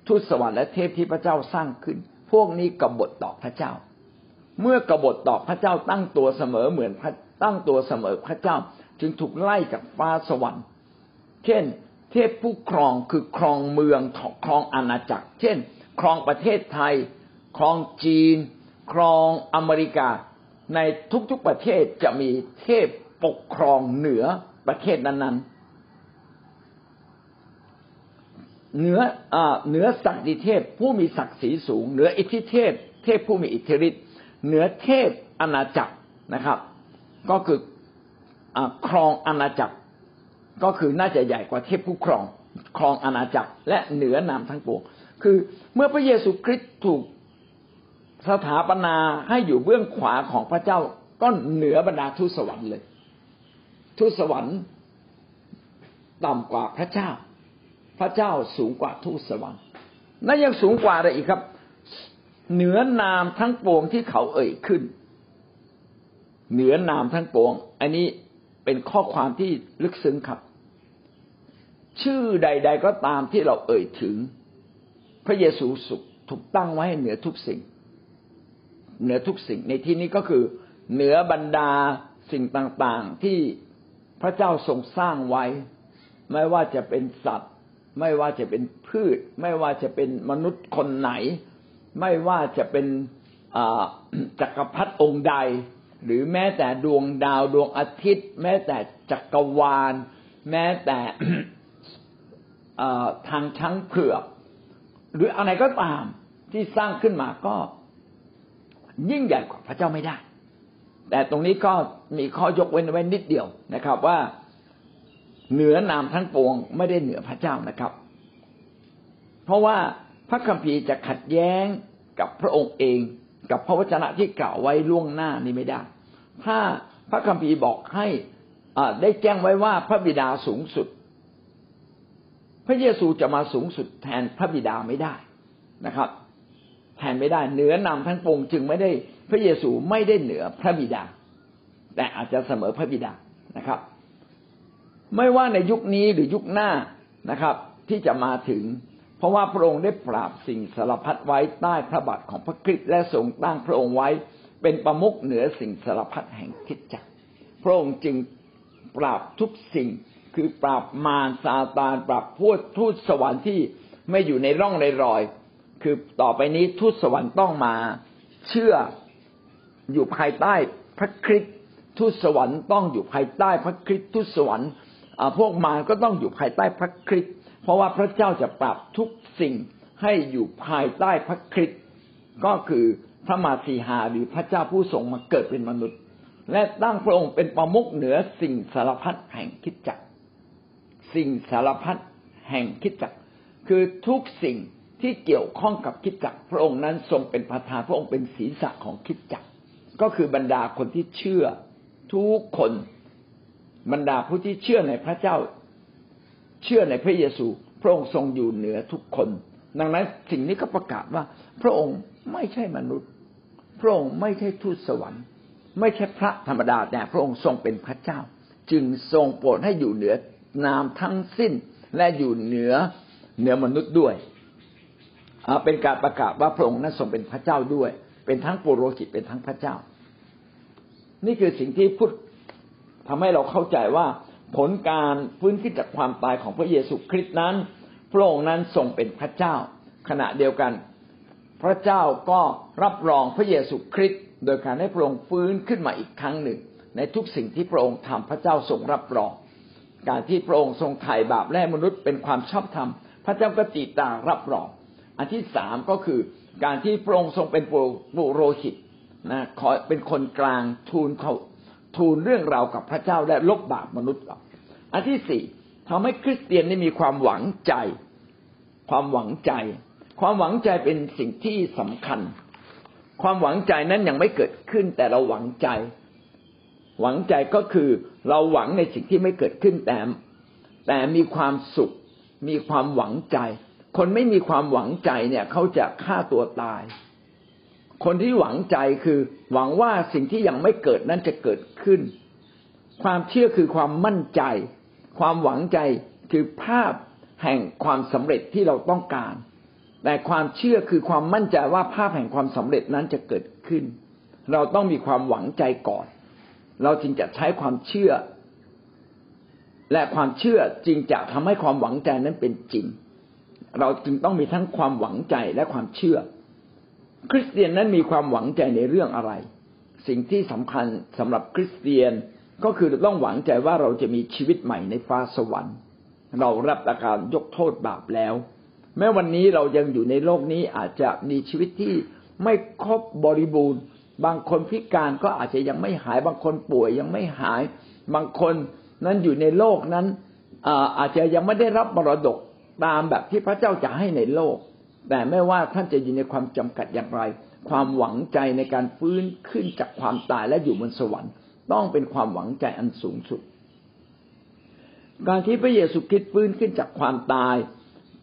A: ทูตสวรรค์และเทพที่พระเจ้าสร้างขึ้น พวกนี้กบฏต่อพระเจ้า เมื่อกบฏต่อพระเจ้าตั้งตัวเสมอเหมือนตั้งตัวเสมอพระเจ้า จึงถูกไล่จากฟ้าสวรรค์ เช่น เทพผู้ครองคือครองเมืองครองอาณาจักร เช่น ครองประเทศไทย ครองจีน ครองอเมริกา ในทุกๆประเทศจะมีเทพปกครองเหนือประเทศนั้นๆ เหนือเหนือศักดิเทพผู้มีศักดิ์ศรีสูง เหนืออิทธิเทพ เทพผู้มีอิทธิฤทธิ์เหนือเทพอาณาจักรนะครับ ก็คืออครองอาณาจักร ก็คือน่าจะใหญ่กว่าเทพผู้ครองครองอาณาจักร และเหนือนามทั้งปวงคือเมื่อพระเยซูคริสต์ถูกสถาปนาให้อยู่เบื้องขวาของพระเจ้าก็เหนือบรรดาทูตสวรรค์เลย ทูตสวรรค์ต่ำกว่าพระเจ้า พระเจ้าสูงกว่าทูตสวรรค์นั่นยังสูงกว่าอะไรอีกครับ เหนือนามทั้งปวงที่เขาเอ่ยขึ้น เหนือนามทั้งปวง อันนี้เป็นข้อความที่ลึกซึ้งครับ ชื่อใด ๆ ก็ตามที่เราเอ่ยถึง พระเยซูสุขถูกตั้งไว้เหนือทุกสิ่ง เหนือทุกสิ่งในที่นี้ก็คือ เหนือบรรดาสิ่งต่างๆที่พระเจ้าทรงสร้างไว้ ไม่ว่าจะเป็นสัตว์ ไม่ว่าจะเป็นพืช ไม่ว่าจะเป็นมนุษย์คนไหน ไม่ว่าจะเป็นจักรพรรดิองค์ใด หรือแม้แต่ดวงดาวดวงอาทิตย์ แม้แต่จักรวาล แม้แต่ทางช้างเผือกหรืออะไรก็ตามที่สร้างขึ้นมาก็ยิ่งใหญ่กว่าพระเจ้าไม่ได้ แต่ตรงนี้ก็มีข้อยกเว้นไว้นิดเดียวนะครับว่า เหนือนามทั้งปวงไม่ได้เหนือพระเจ้านะครับ เพราะว่าพระคัมภีร์จะขัดแย้งกับพระองค์เอง กับพระวจนะที่กล่าวไว้ล่วงหน้านี้ไม่ได้ ถ้าพระคัมภีร์บอกให้ได้แจ้งไว้ว่าพระบิดาสูงสุด พระเยซูจะมาสูงสุดแทนพระบิดาไม่ได้นะครับ แทนไม่ได้เหนือนำทั้งปวงจึงไม่ได้ พระเยซูไม่ได้เหนือพระบิดา แต่อาจจะเสมอพระบิดานะครับ ไม่ว่าในยุคนี้หรือยุคหน้านะครับ ที่จะมาถึง เพราะว่าพระองค์ได้ปราบสิ่งสารพัดไว้ใต้พระบาทของพระคริสต์และทรงตั้งพระองค์ไว้ เป็นประมุขเหนือสิ่งสารพัดแห่งคิดจักรพระองค์จึงปราบทุกสิ่ง คือปราบมารซาตาน ปราบพวกทูตสวรรค์ที่ไม่อยู่ในร่องในรอย คือต่อไปนี้ทูตสวรรค์ต้องมา เชื่ออยู่ภายใต้พระคริสต์ทูตสวรรค์ต้องอยู่ภายใต้พระคริสต์ทูตสวรรค์ พวกมารก็ต้องอยู่ภายใต้พระคริสต์เพราะว่าพระเจ้าจะปรับทุกสิ่งให้อยู่ภายใต้พระคริสต์ก็คือพระมาสีหาหรือพระเจ้าผู้ทรงมาเกิดเป็นมนุษย์ และตั้งพระองค์เป็นประมุขเหนือสิ่งสารพัดแห่งคิดจักสิ่งสารพัดแห่งคิดจักคือทุกสิ่งที่เกี่ยวข้องกับคิดจักพระองค์นั้นทรงเป็นประธานพระองค์เป็นศีรษะของคิดจักก็คือบรรดาคนที่เชื่อทุกคน บรรดาผู้ที่เชื่อในพระเจ้า เชื่อในพระเยซู พระองค์ทรงอยู่เหนือทุกคน ดังนั้นสิ่งนี้ก็ประกาศว่า พระองค์ไม่ใช่มนุษย์ พระองค์ไม่ใช่ทูตสวรรค์ ไม่ใช่พระธรรมดาแต่พระองค์ทรงเป็นพระเจ้า จึงทรงโปรดให้อยู่เหนือนามทั้งสิ้นและอยู่เหนือเหนือมนุษย์ด้วยเป็นการประกาศว่าพระองค์นั้นทรงเป็นพระเจ้าด้วย เป็นทั้งปุโรหิตเป็นทั้งพระเจ้า นี่คือสิ่งที่พูด ทำให้เราเข้าใจว่าผลการฟื้นขึ้นจากความตายของพระเยซูคริสต์นั้น พระองค์นั้นทรงเป็นพระเจ้า ขณะเดียวกัน พระเจ้าก็รับรองพระเยซูคริสต์โดยการให้พระองค์ฟื้นขึ้นมาอีกครั้งหนึ่ง ในทุกสิ่งที่พระองค์ทำพระเจ้าทรงรับรอง การที่พระองค์ทรงไถ่บาปและมนุษย์เป็นความชอบธรรม พระเจ้าก็ติตารับรอง อันที่สามก็คือการที่พระองค์ทรงเป็นปุโรหิตนะขอเป็นคนกลางทูลเขา ทูลเรื่องราวกับพระเจ้าและลบบาปมนุษย์เราอันที่สี่ทำให้คริสเตียนได้มีความหวังใจ ความหวังใจ ความหวังใจเป็นสิ่งที่สำคัญ ความหวังใจนั้นยังไม่เกิดขึ้นแต่เราหวังใจ หวังใจก็คือเราหวังในสิ่งที่ไม่เกิดขึ้นแต่แต่มีความสุข มีความหวังใจ คนไม่มีความหวังใจเนี่ยเขาจะฆ่าตัวตาย คนที่หวังใจคือหวังว่าสิ่งที่ยังไม่เกิดนั้นจะเกิดขึ้น ความเชื่อคือความมั่นใจ ความหวังใจคือภาพแห่งความสำเร็จที่เราต้องการ แต่ความเชื่อคือความมั่นใจว่าภาพแห่งความสำเร็จนั้นจะเกิดขึ้น เราต้องมีความหวังใจก่อน เราจึงจะใช้ความเชื่อ และความเชื่อจึงจะทำให้ความหวังใจนั้นเป็นจริง เราจึงต้องมีทั้งความหวังใจและความเชื่อ คริสเตียนนั้นมีความหวังใจในเรื่องอะไร สิ่งที่สำคัญสำหรับคริสเตียนก็คือต้องหวังใจว่าเราจะมีชีวิตใหม่ในฟ้าสวรรค์ เรารับอาการยกโทษบาปแล้ว แม้วันนี้เรายังอยู่ในโลกนี้อาจจะมีชีวิตที่ไม่ครบบริบูรณ์ บางคนพิการก็อาจจะยังไม่หาย บางคนป่วยยังไม่หาย บางคนนั้นอยู่ในโลกนั้นอาจจะยังไม่ได้รับมรดกตามแบบที่พระเจ้าจะให้ในโลก แต่ไม่ว่าท่านจะอยู่ในความจำกัดอย่างไร ความหวังใจในการฟื้นขึ้นจากความตายและอยู่บนสวรรค์ ต้องเป็นความหวังใจอันสูงสุด การที่พระเยซูคริสต์ฟื้นขึ้นจากความตาย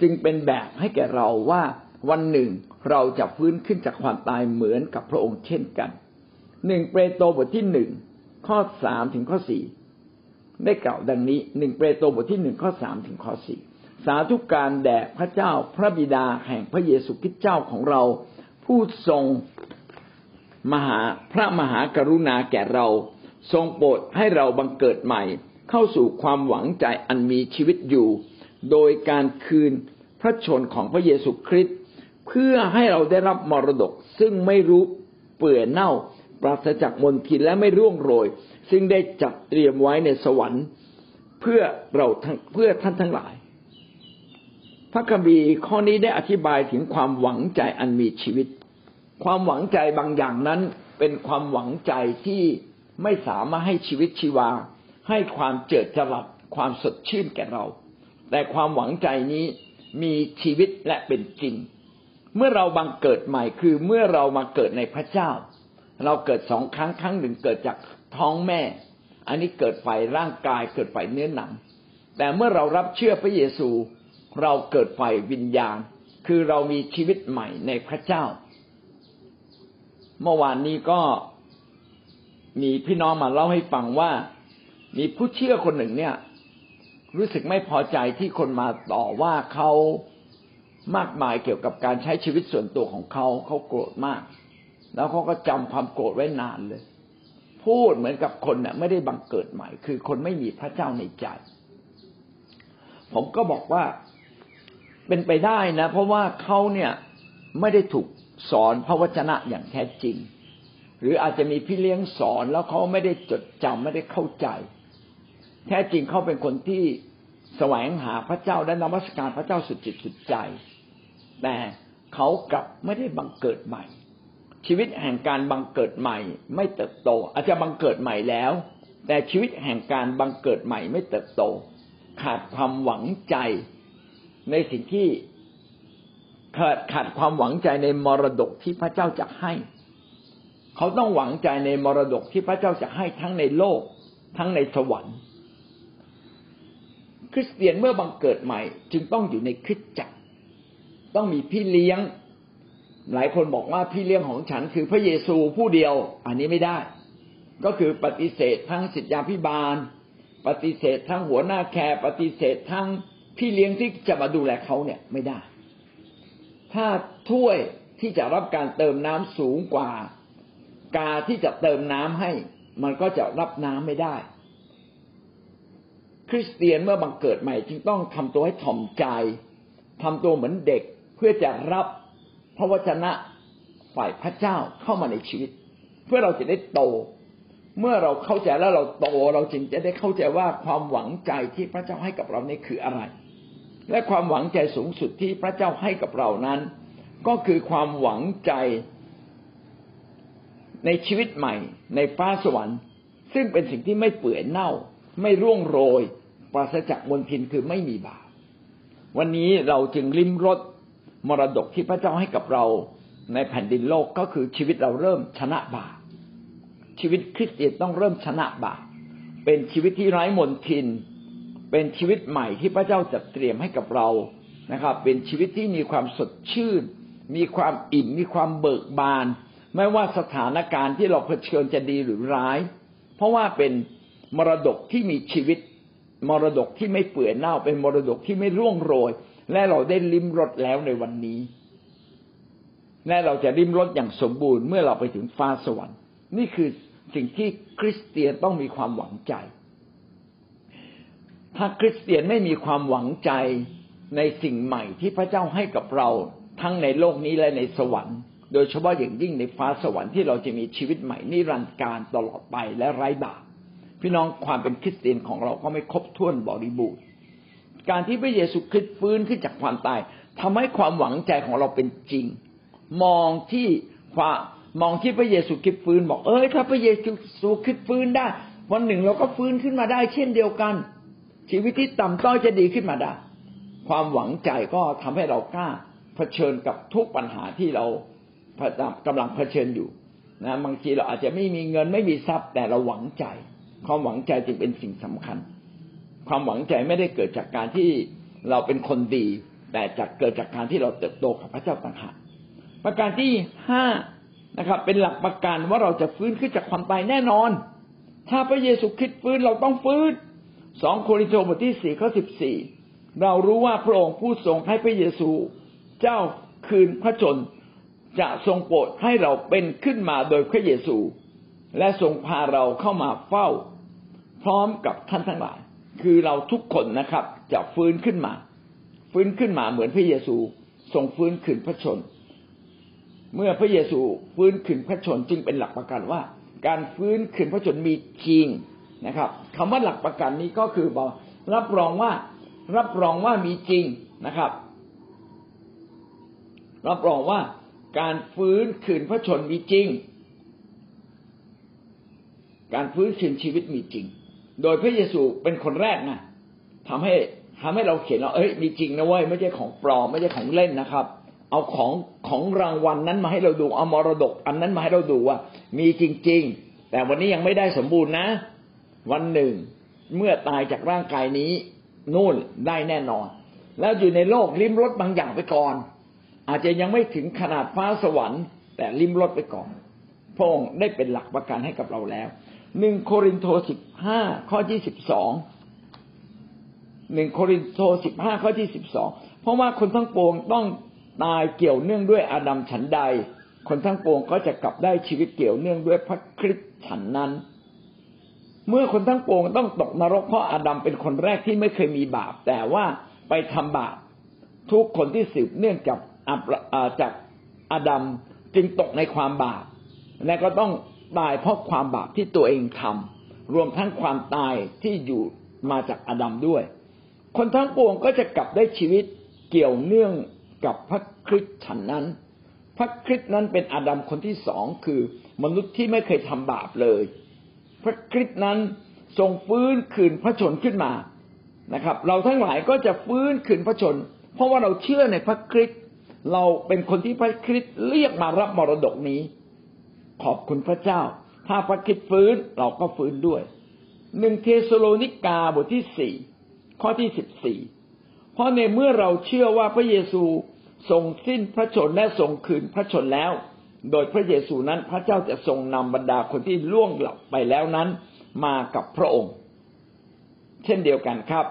A: จึงเป็นแบบให้แก่เราว่าวันหนึ่งเราจะฟื้นขึ้นจากความตายเหมือนกับพระองค์เช่นกันหนึ่งเปโตรบทที่หนึ่งข้อสามถึงข้อสี่ได้กล่าวดังนี้หนึ่งเปโตรบทที่หนึ่งข้อสามถึงข้อสี่ สาธุการแด่พระเจ้าพระบิดาแห่งพระเยซูคริสต์เจ้าของเรา ผู้ทรงมหาพระมหากรุณาแก่เรา ทรงโปรดให้เราบังเกิดใหม่ เข้าสู่ความหวังใจอันมีชีวิตอยู่ โดยการคืนพระชนของพระเยซูคริสต์เพื่อให้เราได้รับมรดกซึ่งไม่รู้เปื่อยเน่า ปราศจากมลทินและไม่ร่วงโรย ซึ่งได้จัดเตรียมไว้ในสวรรค์ เพื่อเราเพื่อท่านทั้งหลาย พระคัมภีร์ข้อนี้ได้อธิบายถึงความหวังใจอันมีชีวิต ความหวังใจบางอย่างนั้นเป็นความหวังใจที่ไม่สามารถให้ชีวิตชีวา ให้ความเจิดจรัสความสดชื่นแก่เรา แต่ความหวังใจนี้มีชีวิตและเป็นจริง เมื่อเราบังเกิดใหม่คือเมื่อเรามาเกิดในพระเจ้า เราเกิดสองครั้งครั้งหนึ่งเกิดจากท้องแม่ อันนี้เกิดฝ่ายร่างกายเกิดฝ่ายเนื้อหนัง แต่เมื่อเรารับเชื่อพระเยซู เราเกิดฝ่ายวิญญาณ คือเรามีชีวิตใหม่ในพระเจ้า เมื่อวานนี้ก็มีพี่น้องมาเล่าให้ฟังว่า มีผู้เชื่อคนหนึ่งเนี่ย รู้สึกไม่พอใจที่คนมาต่อว่าเขามากมายเกี่ยวกับการใช้ชีวิตส่วนตัวของเขาเขาโกรธมาก แล้วเขาก็จำความโกรธไว้นานเลย พูดเหมือนกับคนเนี่ยไม่ได้บังเกิดใหม่ คือคนไม่มีพระเจ้าในใจ ผมก็บอกว่า เป็นไปได้นะ เพราะว่าเขาเนี่ยไม่ได้ถูกสอนพระวจนะอย่างแท้จริง หรืออาจจะมีพี่เลี้ยงสอนแล้วเขาไม่ได้จดจำไม่ได้เข้าใจ แท้จริงเขาเป็นคนที่แสวงหาพระเจ้าและนมัสการพระเจ้าสุดจิตสุดใจ แต่เขากลับไม่ได้บังเกิดใหม่ ชีวิตแห่งการบังเกิดใหม่ ไม่เติบโต อาจจะบังเกิดใหม่แล้ว แต่ชีวิตแห่งการบังเกิดใหม่ไม่เติบโต ขาดความหวังใจ ในสิ่งที่ขาดขาดความหวังใจในมรดกที่พระเจ้าจะให้ เขาต้องหวังใจในมรดกที่พระเจ้าจะให้ทั้งในโลก ทั้งในสวรรค์ คริสเตียนเมื่อบังเกิดใหม่ จึงต้องอยู่ในคริสตจักร ต้องมีพี่เลี้ยง หลายคนบอกว่าพี่เลี้ยงของฉันคือพระเยซูผู้เดียว อันนี้ไม่ได้ ก็คือปฏิเสธทั้งสิทธยาพิบาล ปฏิเสธทั้งหัวหน้าแคร์ปฏิเสธทั้ง พี่เลี้ยงที่จะมาดูแลเขาเนี่ยไม่ได้ ถ้าถ้วยที่จะรับการเติมน้ำสูงกว่า กาที่จะเติมน้ำให้ มันก็จะรับน้ำไม่ได้ คริสเตียนเมื่อบังเกิดใหม่ จึงต้องทำตัวให้ถ่อมใจทำตัวเหมือนเด็กเพื่อจะรับพระวจนะฝ่ายพระเจ้าเข้ามาในชีวิต เพื่อเราจะได้โต เมื่อเราเข้าใจแล้วเราโต เราจึงจะได้เข้าใจว่าความหวังใจที่พระเจ้าให้กับเรานี่คืออะไร และความหวังใจสูงสุดที่พระเจ้าให้กับเรานั้น ก็คือความหวังใจในชีวิตใหม่ ในฟ้าสวรรค์ ซึ่งเป็นสิ่งที่ไม่เปื่อยเน่า ไม่ร่วงโรย ปราศจากมลทินคือไม่มีบาปวันนี้เราจึงลิ้มรสมรดกที่พระเจ้าให้กับเราในแผ่นดินโลกก็คือชีวิตเราเริ่มชนะบาปชีวิตคริสเตียนต้องเริ่มชนะบาปเป็นชีวิตที่ไร้มนทิน เป็นชีวิตใหม่ที่พระเจ้าจัดเตรียมให้กับเรานะครับ เป็นชีวิตที่มีความสดชื่น มีความอิ่ม มีความเบิกบาน ไม่ว่าสถานการณ์ที่เราเผชิญจะดีหรือร้าย เพราะว่าเป็นมรดกที่มีชีวิต มรดกที่ไม่เปื่อยเน่า เป็นมรดกที่ไม่ร่วงโรย และเราได้ลิ้มรสแล้วในวันนี้ และเราจะลิ้มรสอย่างสมบูรณ์เมื่อเราไปถึงฟ้าสวรรค์ นี่คือสิ่งที่คริสเตียนต้องมีความหวังใจ ถ้าคริสเตียนไม่มีความหวังใจในสิ่งใหม่ที่พระเจ้าให้กับเราทั้งในโลกนี้และในสวรรค์ โดยเฉพาะอย่างยิ่งในฟ้าสวรรค์ที่เราจะมีชีวิตใหม่นิรันดร์การตลอดไปและไร้บาปพี่น้องความเป็นคริสเตียนของเราก็ไม่ครบถ้วนบริบูรณ์การที่พระเยซูคริสต์ฟื้นขึ้นจากความตายทำให้ความหวังใจของเราเป็นจริง มองที่ความมองที่พระเยซูคริสต์ฟื้นบอกเอ้ยถ้าพระเยซูคริสต์ฟื้นได้ วันหนึ่งเราก็ฟื้นขึ้นมาได้เช่นเดียวกัน ชีวิตที่ต่ำต้อยจะดีขึ้นมาได้ ความหวังใจก็ทำให้เรากล้าเผชิญกับทุกปัญหาที่เรากำลังเผชิญอยู่นะบางทีเราอาจจะไม่มีเงินไม่มีทรัพย์แต่เราหวังใจ ความหวังใจจึงเป็นสิ่งสำคัญ ความหวังใจไม่ได้เกิดจากการที่เราเป็นคนดี แต่จากเกิดจากการที่เราเติบโตกับพระเจ้าต่างหากประการที่ห้านะครับ เป็นหลักประกันว่าเราจะฟื้นขึ้นจากความตายแน่นอน ถ้าพระเยซูคริสต์ฟื้นเราต้องฟื้น สองโครินธ์บทที่สี่ข้อสิบสี่เรารู้ว่าพระองค์ผู้ทรงให้พระเยซูเจ้าคืนพระชนจะทรงโปรดให้เราเป็นขึ้นมาโดยพระเยซู และทรงพาเราเข้ามาเฝ้า พร้อมกับท่านทั้งหลาย คือเราทุกคนนะครับ จะฟื้นขึ้นมา ฟื้นขึ้นมาเหมือนพระเยซูทรงฟื้นคืนพระชน เมื่อพระเยซูฟื้นคืนพระชนจึงเป็นหลักประกันว่า การฟื้นคืนพระชนมีจริง นะครับคำว่าหลักประกันนี้ก็คือบอกรับรองว่ารับรองว่ามีจริงนะครับ รับรองว่าการฟื้นคืนพระชนมีจริง การฟื้นคืนชีวิตมีจริง โดยพระเยซูเป็นคนแรกนะทำให้ทำให้เราเขียนเราเอ้ยมีจริงนะเว้ยไม่ใช่ของปลอมไม่ใช่ของเล่นนะครับ เอาของของรางวัลนนั้นมาให้เราดูเอามรดก อันนั้นมาให้เราดูว่า มีจริง ๆ แต่วันนี้ยังไม่ได้สมบูรณ์นะ วันหนึ่ง เมื่อตายจากร่างกายนี้นู่นได้แน่นอน แล้วอยู่ในโลกลิ้มรสบางอย่างไปก่อน อาจจะยังไม่ถึงขนาดฟ้าสวรรค์ แต่ลิมรถไปก่อนพระองค์ได้เป็นหลักประกันให้กับเราแล้วหนึ่งโครินโตสิบห้าข้อที่สิบสองหนึ่งโครินโตสิบห้าข้อที่สิบสองเพราะว่าคนทั้งปวงต้องตายเกี่ยวเนื่องด้วยอาดัมฉันใด คนทั้งปวงก็จะกลับได้ชีวิตเกี่ยวเนื่องด้วยพระคริสต์ฉันนั้น เมื่อคนทั้งปวงต้องตกนรกเพราะอาดัมเป็นคนแรกที่ไม่เคยมีบาป แต่ว่าไปทำบาปทุกคนที่สืบเนื่องจากจากอาดัมจึงตกในความบาป และก็ต้องตายเพราะความบาปที่ตัวเองทำรวมทั้งความตายที่อยู่มาจากอาดัมด้วย คนทั้งปวงก็จะกลับได้ชีวิตเกี่ยวเนื่องกับพระคริสต์ฉันนั้น พระคริสต์นั้นเป็นอาดัมคนที่สองคือมนุษย์ที่ไม่เคยทำบาปเลย พระคริสต์นั้นทรงฟื้นคืนพระชนขึ้นมานะครับ เราทั้งหลายก็จะฟื้นคืนพระชน เพราะว่าเราเชื่อในพระคริสต์เราเป็นคนที่พระคริสต์เรียกมารับมรดกนี้ ขอบคุณพระเจ้า ถ้าพระคิดฟื้นเราก็ฟื้นด้วยหนึ่งเทสโลนิกาบทที่สี่ข้อที่สิบสี่เพราะในเมื่อเราเชื่อว่าพระเยซูทรงสิ้นพระชนและทรงคืนพระชนแล้ว โดยพระเยซูนั้นพระเจ้าจะทรงนำบรรดาคนที่ล่วงหลับไปแล้วนั้น มากับพระองค์ เช่นเดียวกันครับ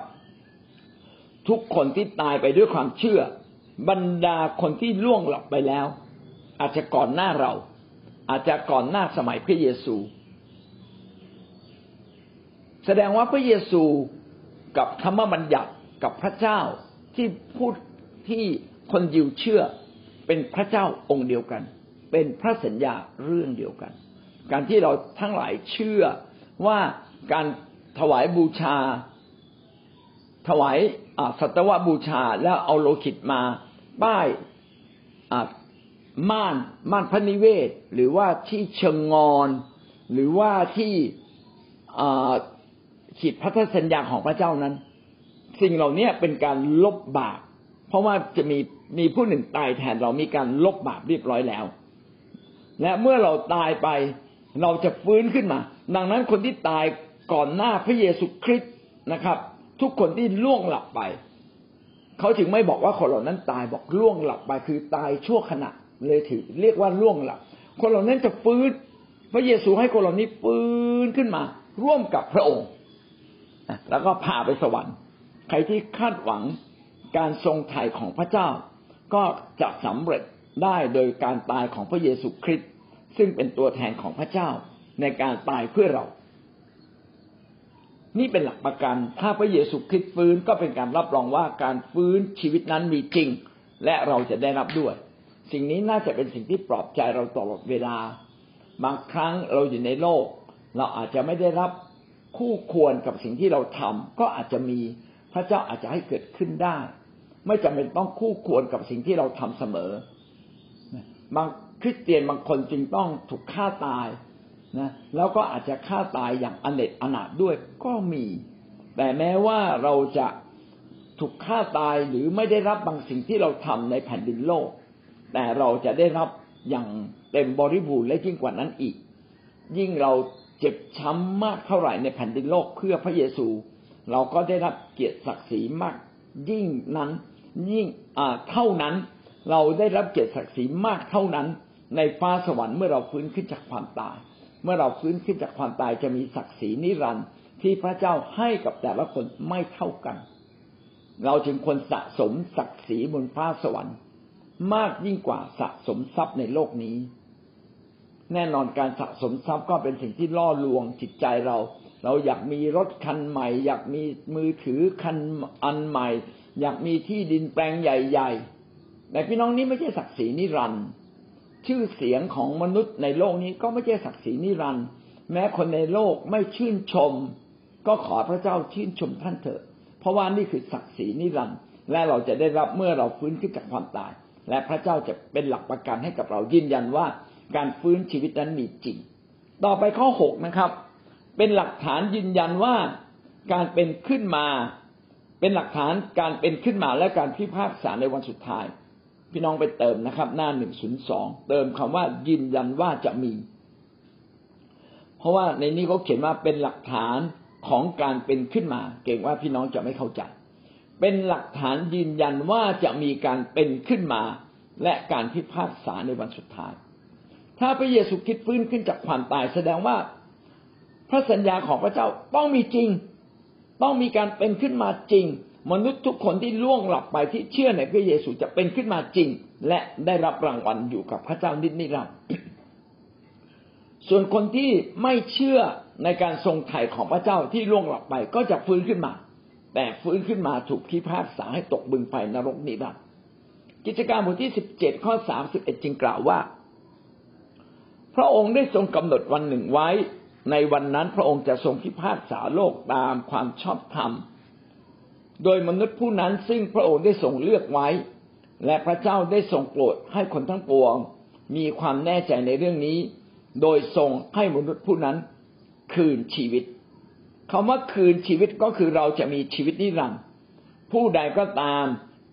A: ทุกคนที่ตายไปด้วยความเชื่อ บรรดาคนที่ล่วงหลับไปแล้ว อาจจะก่อนหน้าเรา อาจจะก่อนหน้าสมัยพระเยซู แสดงว่าพระเยซูกับธรรมบัญญัติกับพระเจ้าที่พูดที่คนยิวเชื่อเป็นพระเจ้าองค์เดียวกัน เป็นพระสัญญาเรื่องเดียวกัน การที่เราทั้งหลายเชื่อว่าการถวายบูชา ถวายสัตวบูชาแล้วเอาโลหิตมาป้ายม่านม่านพระนิเวศ หรือว่าที่เชิงงอน หรือว่าที่ขีดพันธสัญญาของพระเจ้านั้น สิ่งเหล่านี้เป็นการลบบาปเพราะว่าจะมีมีผู้หนึ่งตายแทนเรามีการลบบาปเรียบร้อยแล้ว และเมื่อเราตายไปเราจะฟื้นขึ้นมา ดังนั้นคนที่ตายก่อนหน้าพระเยซูคริสต์นะครับ ทุกคนที่ล่วงหลับไป เขาจึงไม่บอกว่าคนเหล่านั้นตายบอกล่วงหลับไป คือตายชั่วขณะเลยถือ เรียกว่าล่วงหลับ คนเหล่านั้นจะฟื้น พระเยซูให้คนเหล่านี้ฟื้นขึ้นมา ร่วมกับพระองค์แล้วก็พาไปสวรรค์ ใครที่คาดหวังการทรงไถ่ของพระเจ้าก็จะสำเร็จ ได้โดยการตายของพระเยซูคริสต์ซึ่งเป็นตัวแทนของพระเจ้าในการตายเพื่อเรา นี่เป็นหลักประกัน ถ้าพระเยซูคริสต์ฟื้นก็เป็นการรับรองว่าการฟื้นชีวิตนั้นมีจริง และเราจะได้รับด้วย สิ่งนี้น่าจะเป็นสิ่งที่ปลอบใจเราตลอดเวลา บางครั้งเราอยู่ในโลก เราอาจจะไม่ได้รับคู่ควรกับสิ่งที่เราทำก็อาจจะมีพระเจ้าอาจจะให้เกิดขึ้นได้ ไม่จำเป็นต้องคู่ควรกับสิ่งที่เราทำเสมอ บางคริสเตียนบางคนจึงต้องถูกฆ่าตายนะแล้วก็อาจจะฆ่าตายอย่างอเนจอนาถด้วยก็มี แต่แม้ว่าเราจะถูกฆ่าตายหรือไม่ได้รับบางสิ่งที่เราทำในแผ่นดินโลก แต่เราจะได้รับอย่างเต็มบริบูรณ์และยิ่งกว่านั้นอีก ยิ่งเราเจ็บช้ำมากเท่าไหร่ในแผ่นดินโลกเพื่อพระเยซู เราก็ได้รับเกียรติศักดิ์ศรีมาก ยิ่งนั้นยิ่งอ่าเท่านั้น เราได้รับเกียรติศักดิ์ศรีมากเท่านั้น ในฟ้าสวรรค์เมื่อเราฟื้นขึ้นจากความตาย เมื่อเราฟื้นขึ้นจากความตายจะมีศักดิ์ศรีนิรันดร์ที่พระเจ้าให้กับแต่ละคนไม่เท่ากัน เราจึงควรสะสมศักดิ์ศรีบนฟ้าสวรรค์ มากยิ่งกว่าสะสมทรัพย์ในโลกนี้ แน่นอนการสะสมทรัพย์ก็เป็นสิ่งที่ล่อลวงจิตใจเรา เราอยากมีรถคันใหม่ อยากมีมือถือคันอันใหม่ อยากมีที่ดินแปลงใหญ่ ๆ แต่พี่น้องนี้ไม่ใช่ศักดิ์ศรีนิรันดร์ชื่อเสียงของมนุษย์ในโลกนี้ก็ไม่ใช่ศักดิ์ศรีนิรันดร์แม้คนในโลกไม่ชื่นชม ก็ขอพระเจ้าชื่นชมท่านเถอะ เพราะว่านี่คือศักดิ์ศรีนิรันดร์และเราจะได้รับเมื่อเราฟื้นขึ้นจากความตาย และพระเจ้าจะเป็นหลักประกันให้กับเรายืนยันว่าการฟื้นชีวิตนั้นมีจริง ต่อไปข้อหกนะครับ เป็นหลักฐานยืนยันว่าการเป็นขึ้นมา เป็นหลักฐานการเป็นขึ้นมาและการพิพากษาในวันสุดท้าย พี่น้องไปเติมนะครับ หน้าหนึ่งศูนย์สองเติมคำว่ายืนยันว่าจะมี เพราะว่าในนี้เขาเขียนว่าเป็นหลักฐานของการเป็นขึ้นมา เก่งว่าพี่น้องจะไม่เข้าใจ เป็นหลักฐานยืนยันว่าจะมีการเป็นขึ้นมา และการพิพากษาในวันสุดท้าย ถ้าพระเยซูคริสต์ฟื้นขึ้นจากความตายแสดงว่า พระสัญญาของพระเจ้าต้องมีจริง ต้องมีการเป็นขึ้นมาจริง มนุษย์ทุกคนที่ล่วงหลับไปที่เชื่อในพระเยซูจะเป็นขึ้นมาจริง และได้รับรางวัลอยู่กับพระเจ้านิดนิรันดร์ส่วนคนที่ไม่เชื่อในการทรงไถ่ของพระเจ้าที่ล่วงหลับไปก็จะฟื้นขึ้นมา แต่ฟื้นขึ้นมาถูกพิพากษาให้ตกบึงไฟนรกนิรันดร์กิจการบทที่สิบเจ็ดข้อสามสิบเอ็ดจึงกล่าวว่า พระองค์ได้ทรงกำหนดวันหนึ่งไว้ ในวันนั้นพระองค์จะทรงพิพากษาโลกตามความชอบธรรม โดยมนุษย์ผู้นั้นซึ่งพระองค์ได้ทรงเลือกไว้ และพระเจ้าได้ทรงโปรดให้คนทั้งปวง มีความแน่ใจในเรื่องนี้ โดยทรงให้มนุษย์ผู้นั้นคืนชีวิตคำว่าคืนชีวิตก็คือเราจะมีชีวิตนิรันดร์ผู้ใดก็ตาม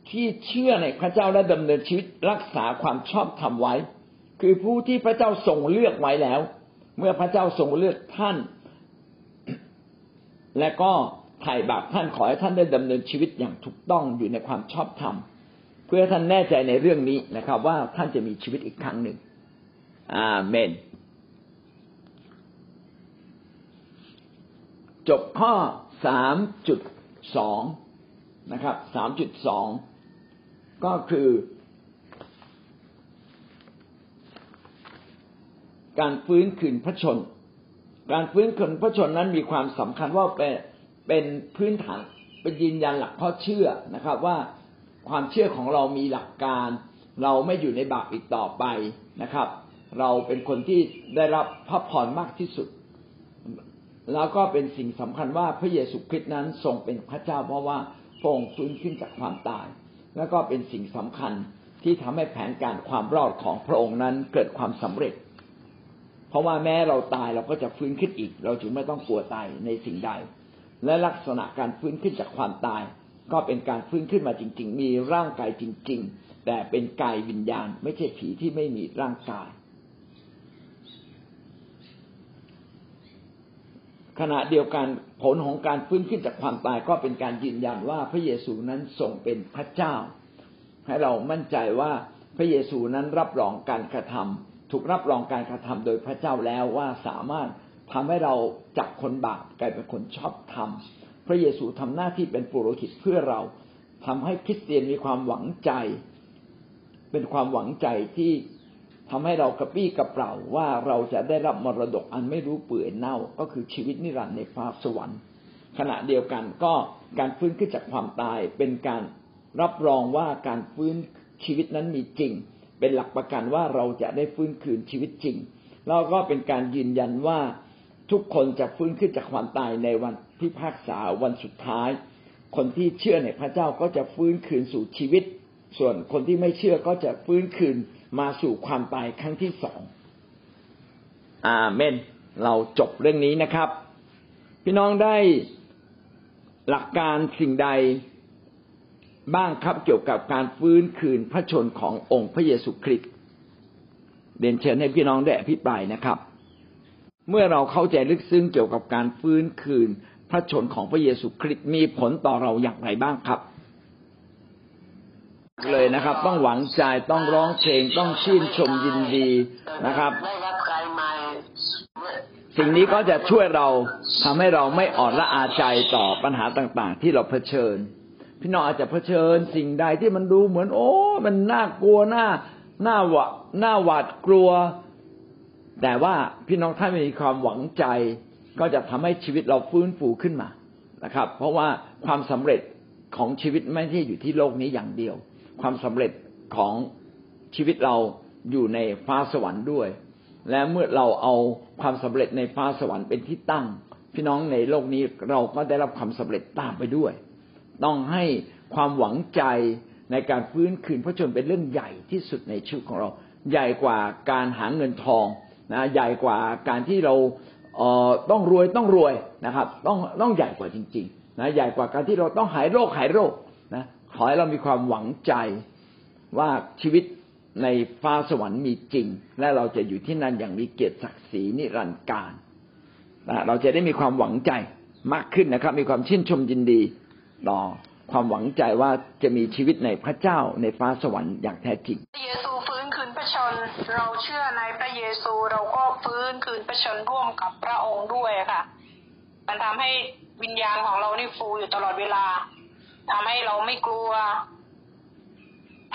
A: ที่เชื่อในพระเจ้าและดำเนินชีวิตรักษาความชอบธรรมไว้ คือผู้ที่พระเจ้าทรงเลือกไว้แล้ว เมื่อพระเจ้าทรงเลือกท่าน และก็ ไถ่บาปท่านขอให้ท่านได้ดำเนินชีวิตอย่างถูกต้องอยู่ในความชอบธรรม เพื่อท่านแน่ใจในเรื่องนี้นะครับ ว่าท่านจะมีชีวิตอีกครั้งหนึ่งอาเมน จบข้อสามจุดสองนะครับสามจุดสองก็คือ การฟื้นคืนพระชน การฟื้นคืนพระชนนั้นมีความสำคัญว่าเป็น เป็นพื้นฐานเป็นยืนยันหลักข้อเชื่อนะครับ ว่าความเชื่อของเรามีหลักการ เราไม่อยู่ในบาปอีกต่อไปนะครับ เราเป็นคนที่ได้รับพระพรมากที่สุด แล้วก็เป็นสิ่งสำคัญว่าพระเยซูคริสต์นั้นทรงเป็นพระเจ้าเพราะว่าพระองค์ฟื้นขึ้นจากความตาย แล้วก็เป็นสิ่งสำคัญที่ทำให้แผนการความรอดของพระองค์นั้นเกิดความสำเร็จ เพราะว่าแม้เราตายเราก็จะฟื้นขึ้นอีก เราจึงไม่ต้องกลัวตายในสิ่งใด และลักษณะการฟื้นขึ้นจากความตาย ก็เป็นการฟื้นขึ้นมาจริง ๆ มีร่างกายจริง ๆ แต่เป็นกายวิญญาณ ไม่ใช่ผีที่ไม่มีร่างกาย ขณะเดียวกันผลของการฟื้นขึ้นจากความตาย ก็เป็นการยืนยันว่าพระเยซูนั้นทรงเป็นพระเจ้า ให้เรามั่นใจว่าพระเยซูนั้นรับรองการกระทำถูกรับรองการกระทำโดยพระเจ้าแล้วว่าสามารถ ทำให้เราจากคนบาปกลายเป็นคนชอบธรรมพระเยซูทำหน้าที่เป็นปุโรหิตเพื่อเราทำให้คริสเตียนมีความหวังใจ เป็นความหวังใจที่ทำให้เรากระปี้กระเป๋าว่าเราจะได้รับมรดกอันไม่รู้เปื่อยเน่าก็คือชีวิตนิรันดร์ในฟ้าสวรรค์ ขณะเดียวกันก็การฟื้นขึ้นจากความตาย เป็นการรับรองว่าการฟื้นชีวิตนั้นมีจริง เป็นหลักประกันว่าเราจะได้ฟื้นคืนชีวิตจริง แล้วก็เป็นการยืนยันว่า ทุกคนจะฟื้นขึ้นจากความตายในวันพิพากษาวันสุดท้าย คนที่เชื่อในพระเจ้าก็จะฟื้นคืนสู่ชีวิต ส่วนคนที่ไม่เชื่อก็จะฟื้นคืนมาสู่ความตายครั้งที่สองอาเมน เราจบเรื่องนี้นะครับ พี่น้องได้หลักการสิ่งใดบ้างครับเกี่ยวกับการฟื้นคืนพระชนขององค์พระเยซูคริสต์เรียนเชิญให้พี่น้องได้อภิปรายนะครับ เมื่อเราเข้าใจลึกซึ้งเกี่ยวกับการฟื้นคืน พระชนของพระเยซูคริสต์มีผลต่อเราอย่างไรบ้างครับ เลยนะครับ ต้องหวังใจต้องร้องเพลงต้องชื่นชมยินดีนะครับสิ่งนี้ก็จะช่วยเราทำให้เราไม่อ่อนละอาใจต่อปัญหาต่างๆ ที่เราเผชิญ พี่น้องอาจจะเผชิญสิ่งใดที่มันดูเหมือน โอ้ มันน่ากลัวน่าน่าหวาน่าหวาดกลัว แต่ว่าพี่น้องถ้ามีความหวังใจก็จะทำให้ชีวิตเราฟื้นฟูขึ้นมานะครับ เพราะว่าความสำเร็จของชีวิตไม่ใช่อยู่ที่โลกนี้อย่างเดียว ความสำเร็จของชีวิตเราอยู่ในฟ้าสวรรค์ด้วย และเมื่อเราเอาความสำเร็จในฟ้าสวรรค์เป็นที่ตั้ง พี่น้องในโลกนี้เราก็ได้รับความสำเร็จตามไปด้วย ต้องให้ความหวังใจในการฟื้นคืนพระชนเป็นเรื่องใหญ่ที่สุดในชีวิตของเรา ใหญ่กว่าการหาเงินทอง นะใหญ่กว่าการที่เราเอ่อต้องรวยต้องรวยนะครับ ต้องต้องใหญ่กว่าจริงๆนะใหญ่กว่าการที่เราต้องหายโรคหายโรคนะขอให้เรามีความหวังใจว่าชีวิตในฟ้าสวรรค์มีจริง และเราจะอยู่ที่นั่นอย่างมีเกียรติศักดิ์ศรีนิรันดร์การนะเราจะได้มีความหวังใจมากขึ้นนะครับ มีความชื่นชมยินดีต่อความหวังใจว่าจะมีชีวิตในพระเจ้าในฟ้าสวรรค์อย่างแท้จริง
B: ระเยซูฟื้นคืนพระชนเราเชื่อในพระเยซูเราก็ฟื้นคืนพระชนร่วมกับพระองค์ด้วยค่ะ มันทำให้วิญญาณของเรานี่ฟูอยู่ตลอดเวลาทำให้เราไม่กลัว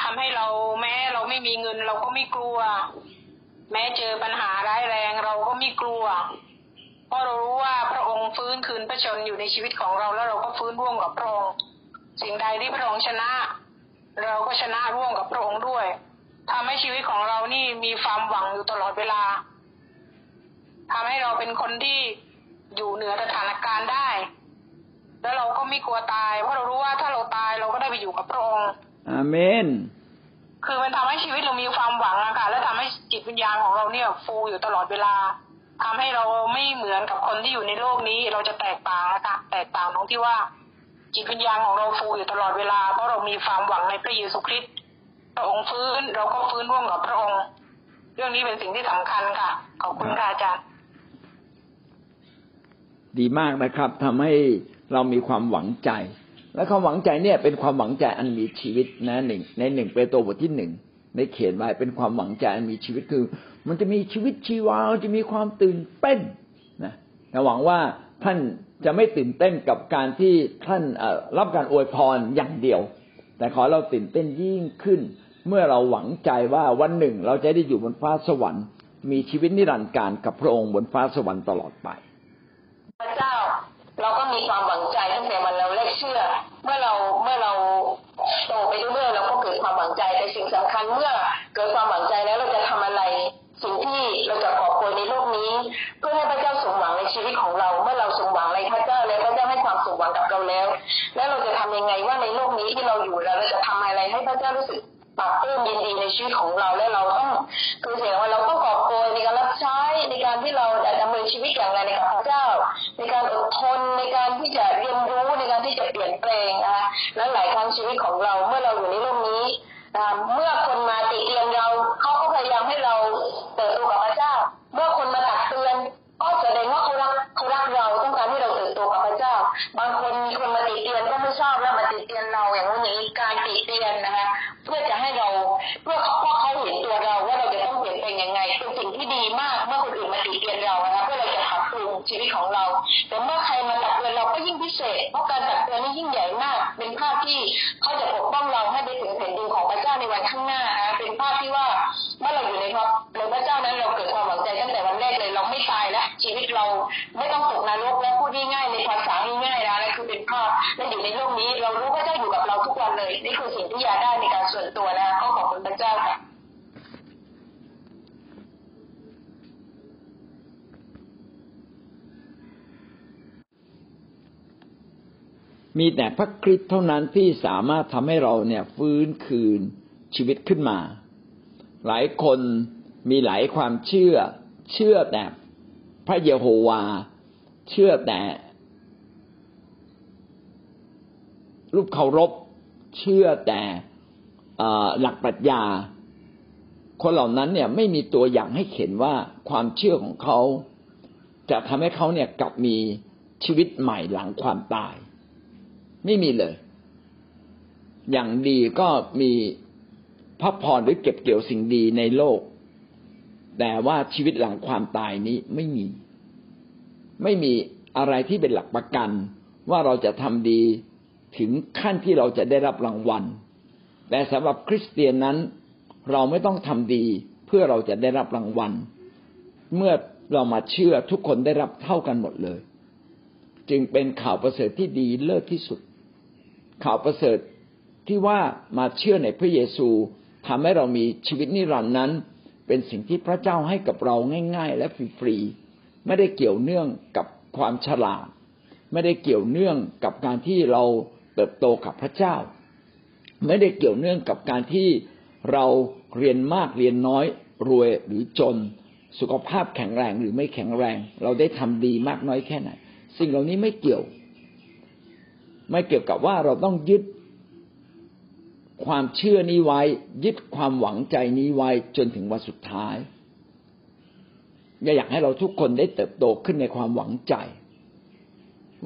B: ทำให้เราแม้เราไม่มีเงิน เราก็ไม่กลัว แม้เจอปัญหาร้ายแรงเราก็ไม่กลัว เพราะเรารู้ว่าพระองค์ฟื้นคืนพระชนอยู่ในชีวิตของเราแล้วเราก็ฟื้นร่วมกับพระองค์สิ่งใดที่พระองค์ชนะ เราก็ชนะร่วมกับพระองค์ด้วย ทำให้ชีวิตของเรานี่มีความหวังอยู่ตลอดเวลาทำให้เราเป็นคนที่อยู่เหนือสถานการณ์ได้ แล้วเราก็ไม่กลัวตาย เพราะเรารู้ว่าถ้าเราตายเราก็ได้ไปอยู่กับพระองค์
A: อาเมน
B: คือมันทำให้ชีวิตเรามีความหวังอะค่ะและทำให้จิตวิญญาณของเราเนี่ยฟูอยู่ตลอดเวลาทำให้เราไม่เหมือนกับคนที่อยู่ในโลกนี้ เราจะแตกต่างนะคะแตกต่างตรงที่ว่า จิตวิญญาณของเราฟูอยู่ตลอดเวลา เพราะเรามีความหวังในพระเยซูคริสต์ พระองค์ฟื้นเราก็ฟื้นร่วมกับพระองค์ เรื่องนี้เป็นสิ่งที่สำคัญค่ะ ขอบคุณค่ะอาจารย์
A: ดีมากนะครับทำให้เรามีความหวังใจ และความหวังใจเนี่ย เป็นความหวังใจอันมีชีวิตนะหนึ่งในหนึ่งเปโตรบทที่หนึ่งได้เขียนไว้เป็นความหวังใจอันมีชีวิตคือ มันจะมีชีวิตชีวาจะมีความตื่นเต้นนะแต่หวังว่าท่านจะไม่ตื่นเต้นกับการที่ท่านรับการอวยพรอย่างเดียว แต่ขอเราตื่นเต้นยิ่งขึ้น เมื่อเราหวังใจว่าวันหนึ่งเราจะได้อยู่บนฟ้าสวรรค์ มีชีวิตนิรันดร์การกับพระองค์บนฟ้าสวรรค์ตลอดไป
C: พระเจ้าเราก็มีความหวังใจตั้งแต่วันเราแรกเชื่อ เมื่อเราเมื่อเราโตไปเรื่อยๆเราก็เกิดความหวังใจแต่สิ่งสำคัญเมื่อเกิดความหวังใจแล้วเราจะทำอะไร สิ่งที่เราจะขอบคุณในโลกนี้ เพื่อให้พระเจ้าสมหวังในชีวิตของเรา เมื่อเราสมหวังในพระเจ้าแล้วพระเจ้าให้ความสมหวังกับเราแล้ว แล้วเราจะทำยังไงว่าในโลกนี้ที่เราอยู่แล้วเราจะทำอะไรให้พระเจ้ารู้สึก ปรับเพิ่มยินดีในชีวิตของเราและเราต้องคือเสียงว่าเราต้องกอบโกยในการรับใช้ในการที่เราจะดำเนินชีวิตอย่างไรในกับพระเจ้า ในการอดทนในการที่จะเรียนรู้ในการที่จะเปลี่ยนแปลงนะคะและหลายครั้งชีวิตของเราเมื่อเราอยู่ในโลก นี่คือสิ่งที่อยากได้ในการส่วนตัวนะก็ขอบคุณพระเจ้าค่ะ
A: มีแต่พระคริสต์เท่านั้นที่สามารถทำให้เราเนี่ยฟื้นคืนชีวิตขึ้นมา หลายคนมีหลายความเชื่อ เชื่อแต่พระเยโฮวา เชื่อแต่รูปเคารพ เชื่อแต่หลักปรัชญา คนเหล่านั้นเนี่ยไม่มีตัวอย่างให้เห็นว่าความเชื่อของเขาจะทำให้เขาเนี่ยกลับมีชีวิตใหม่หลังความตาย ไม่มีเลย อย่างดีก็มีพระพรหรือเก็บเกี่ยวสิ่งดีในโลก แต่ว่าชีวิตหลังความตายนี้ไม่มี ไม่มีอะไรที่เป็นหลักประกัน ว่าเราจะทำดี ถึงขั้นที่เราจะได้รับรางวัล แต่สำหรับคริสเตียนนั้น เราไม่ต้องทำดีเพื่อเราจะได้รับรางวัล เมื่อเรามาเชื่อทุกคนได้รับเท่ากันหมดเลย จึงเป็นข่าวประเสริฐที่ดีเลิศที่สุด ข่าวประเสริฐที่ว่ามาเชื่อในพระเยซูทำให้เรามีชีวิตนิรันดร์นั้น เป็นสิ่งที่พระเจ้าให้กับเราง่าย ๆ และฟรีๆไม่ได้เกี่ยวเนื่องกับความฉลาด ไม่ได้เกี่ยวเนื่องกับการที่เรา เติบโตกับพระเจ้า ไม่ได้เกี่ยวเนื่องกับการที่เราเรียนมากเรียนน้อยรวยหรือจน สุขภาพแข็งแรงหรือไม่แข็งแรง เราได้ทำดีมากน้อยแค่ไหน สิ่งเหล่านี้ไม่เกี่ยว ไม่เกี่ยวกับว่าเราต้องยึดความเชื่อนี้ไว้ ยึดความหวังใจนี้ไว้จนถึงวันสุดท้ายอยากให้เราทุกคนได้เติบโตขึ้นในความหวังใจ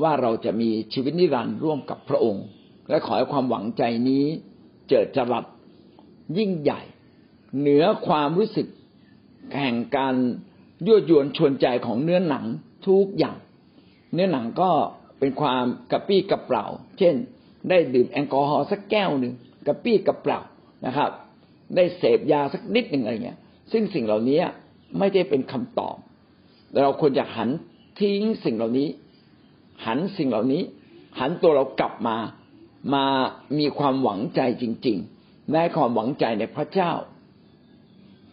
A: ว่าเราจะมีชีวิตนิรันดร์ร่วมกับพระองค์ และขอให้ความหวังใจนี้เจิดจรัสยิ่งใหญ่ เหนือความรู้สึกแห่งการยั่วยวนชวนใจของเนื้อหนังทุกอย่าง เนื้อหนังก็เป็นความกระปี้กระเป๋าเช่น ได้ดื่มแอลกอฮอล์สักแก้วหนึ่งกระปี้กระเป๋านะครับ ได้เสพยาสักนิดหนึ่งอะไรเงี้ย ซึ่งสิ่งเหล่านี้ไม่ได้เป็นคำตอบ เราควรจะหันทิ้งสิ่งเหล่านี้ หันสิ่งเหล่านี้ หันตัวเรากลับมามามีความหวังใจจริงๆได้ความหวังใจในพระเจ้า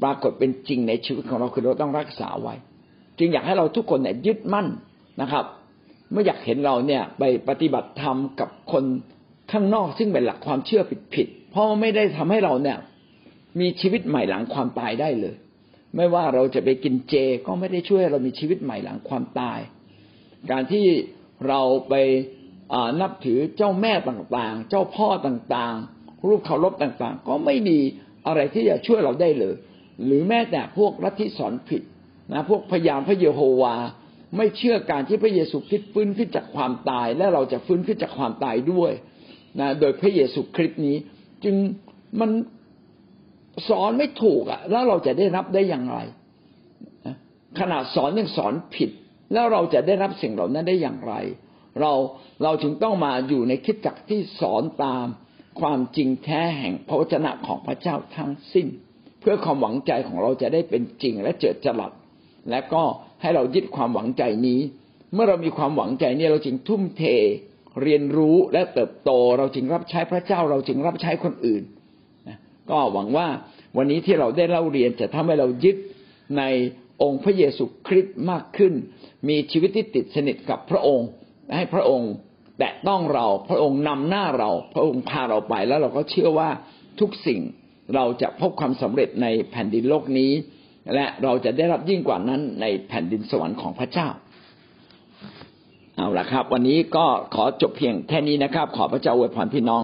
A: ปรากฏเป็นจริงในชีวิตของเราคือเราต้องรักษาไว้ จึงอยากให้เราทุกคนเนี่ยยึดมั่นนะครับเมื่อยากเห็นเราเนี่ยไปปฏิบัติธรรมกับคนข้างนอกซึ่งเป็นหลักความเชื่อผิดๆเพราะไม่ได้ทำให้เราเนี่ยมีชีวิตใหม่หลังความตายได้เลย ไม่ว่าเราจะไปกินเจก็ไม่ได้ช่วยเรามีชีวิตใหม่หลังความตาย การที่ เราไปนับถือเจ้าแม่ต่างๆ เจ้าพ่อต่างๆ รูปเคารพต่างๆ ก็ไม่มีอะไรที่จะช่วยเราได้เลย หรือแม้แต่พวกลัทธิสอนผิดนะพวกพยามพระเยโฮวา ไม่เชื่อการที่พระเยซูคริสต์ฟื้นขึ้นจากความตาย และเราจะฟื้นขึ้นจากความตายด้วยนะโดยพระเยซูคริสต์นี้ จึงมันสอนไม่ถูกอะ แล้วเราจะได้รับได้อย่างไรขนาดสอนยังสอนผิด แล้วเราจะได้รับสิ่งเหล่านั้นได้อย่างไร เราเราจึงต้องมาอยู่ในคิดจักที่สอนตามความจริงแท้แห่งพระวจนะของพระเจ้าทั้งสิ้น เพื่อความหวังใจของเราจะได้เป็นจริงและเจิดจรัสและก็ให้เรายึดความหวังใจนี้ เมื่อเรามีความหวังใจนี้เราจึงทุ่มเทเรียนรู้และเติบโต เราจึงรับใช้พระเจ้า เราจึงรับใช้คนอื่นก็หวังว่าวันนี้ที่เราได้เล่าเรียนจะทำให้เรายึดในองค์พระเยซูคริสต์มากขึ้น มีชีวิตที่ติดสนิทกับพระองค์ ให้พระองค์แตะต้องเรา พระองค์นำหน้าเรา พระองค์พาเราไปแล้วเราก็เชื่อว่าทุกสิ่งเราจะพบความสำเร็จในแผ่นดินโลกนี้ และเราจะได้รับยิ่งกว่านั้นในแผ่นดินสวรรค์ของพระเจ้า เอาละครับ วันนี้ก็ขอจบเพียงแค่นี้นะครับ ขอพระเจ้าอวยพรพี่น้อง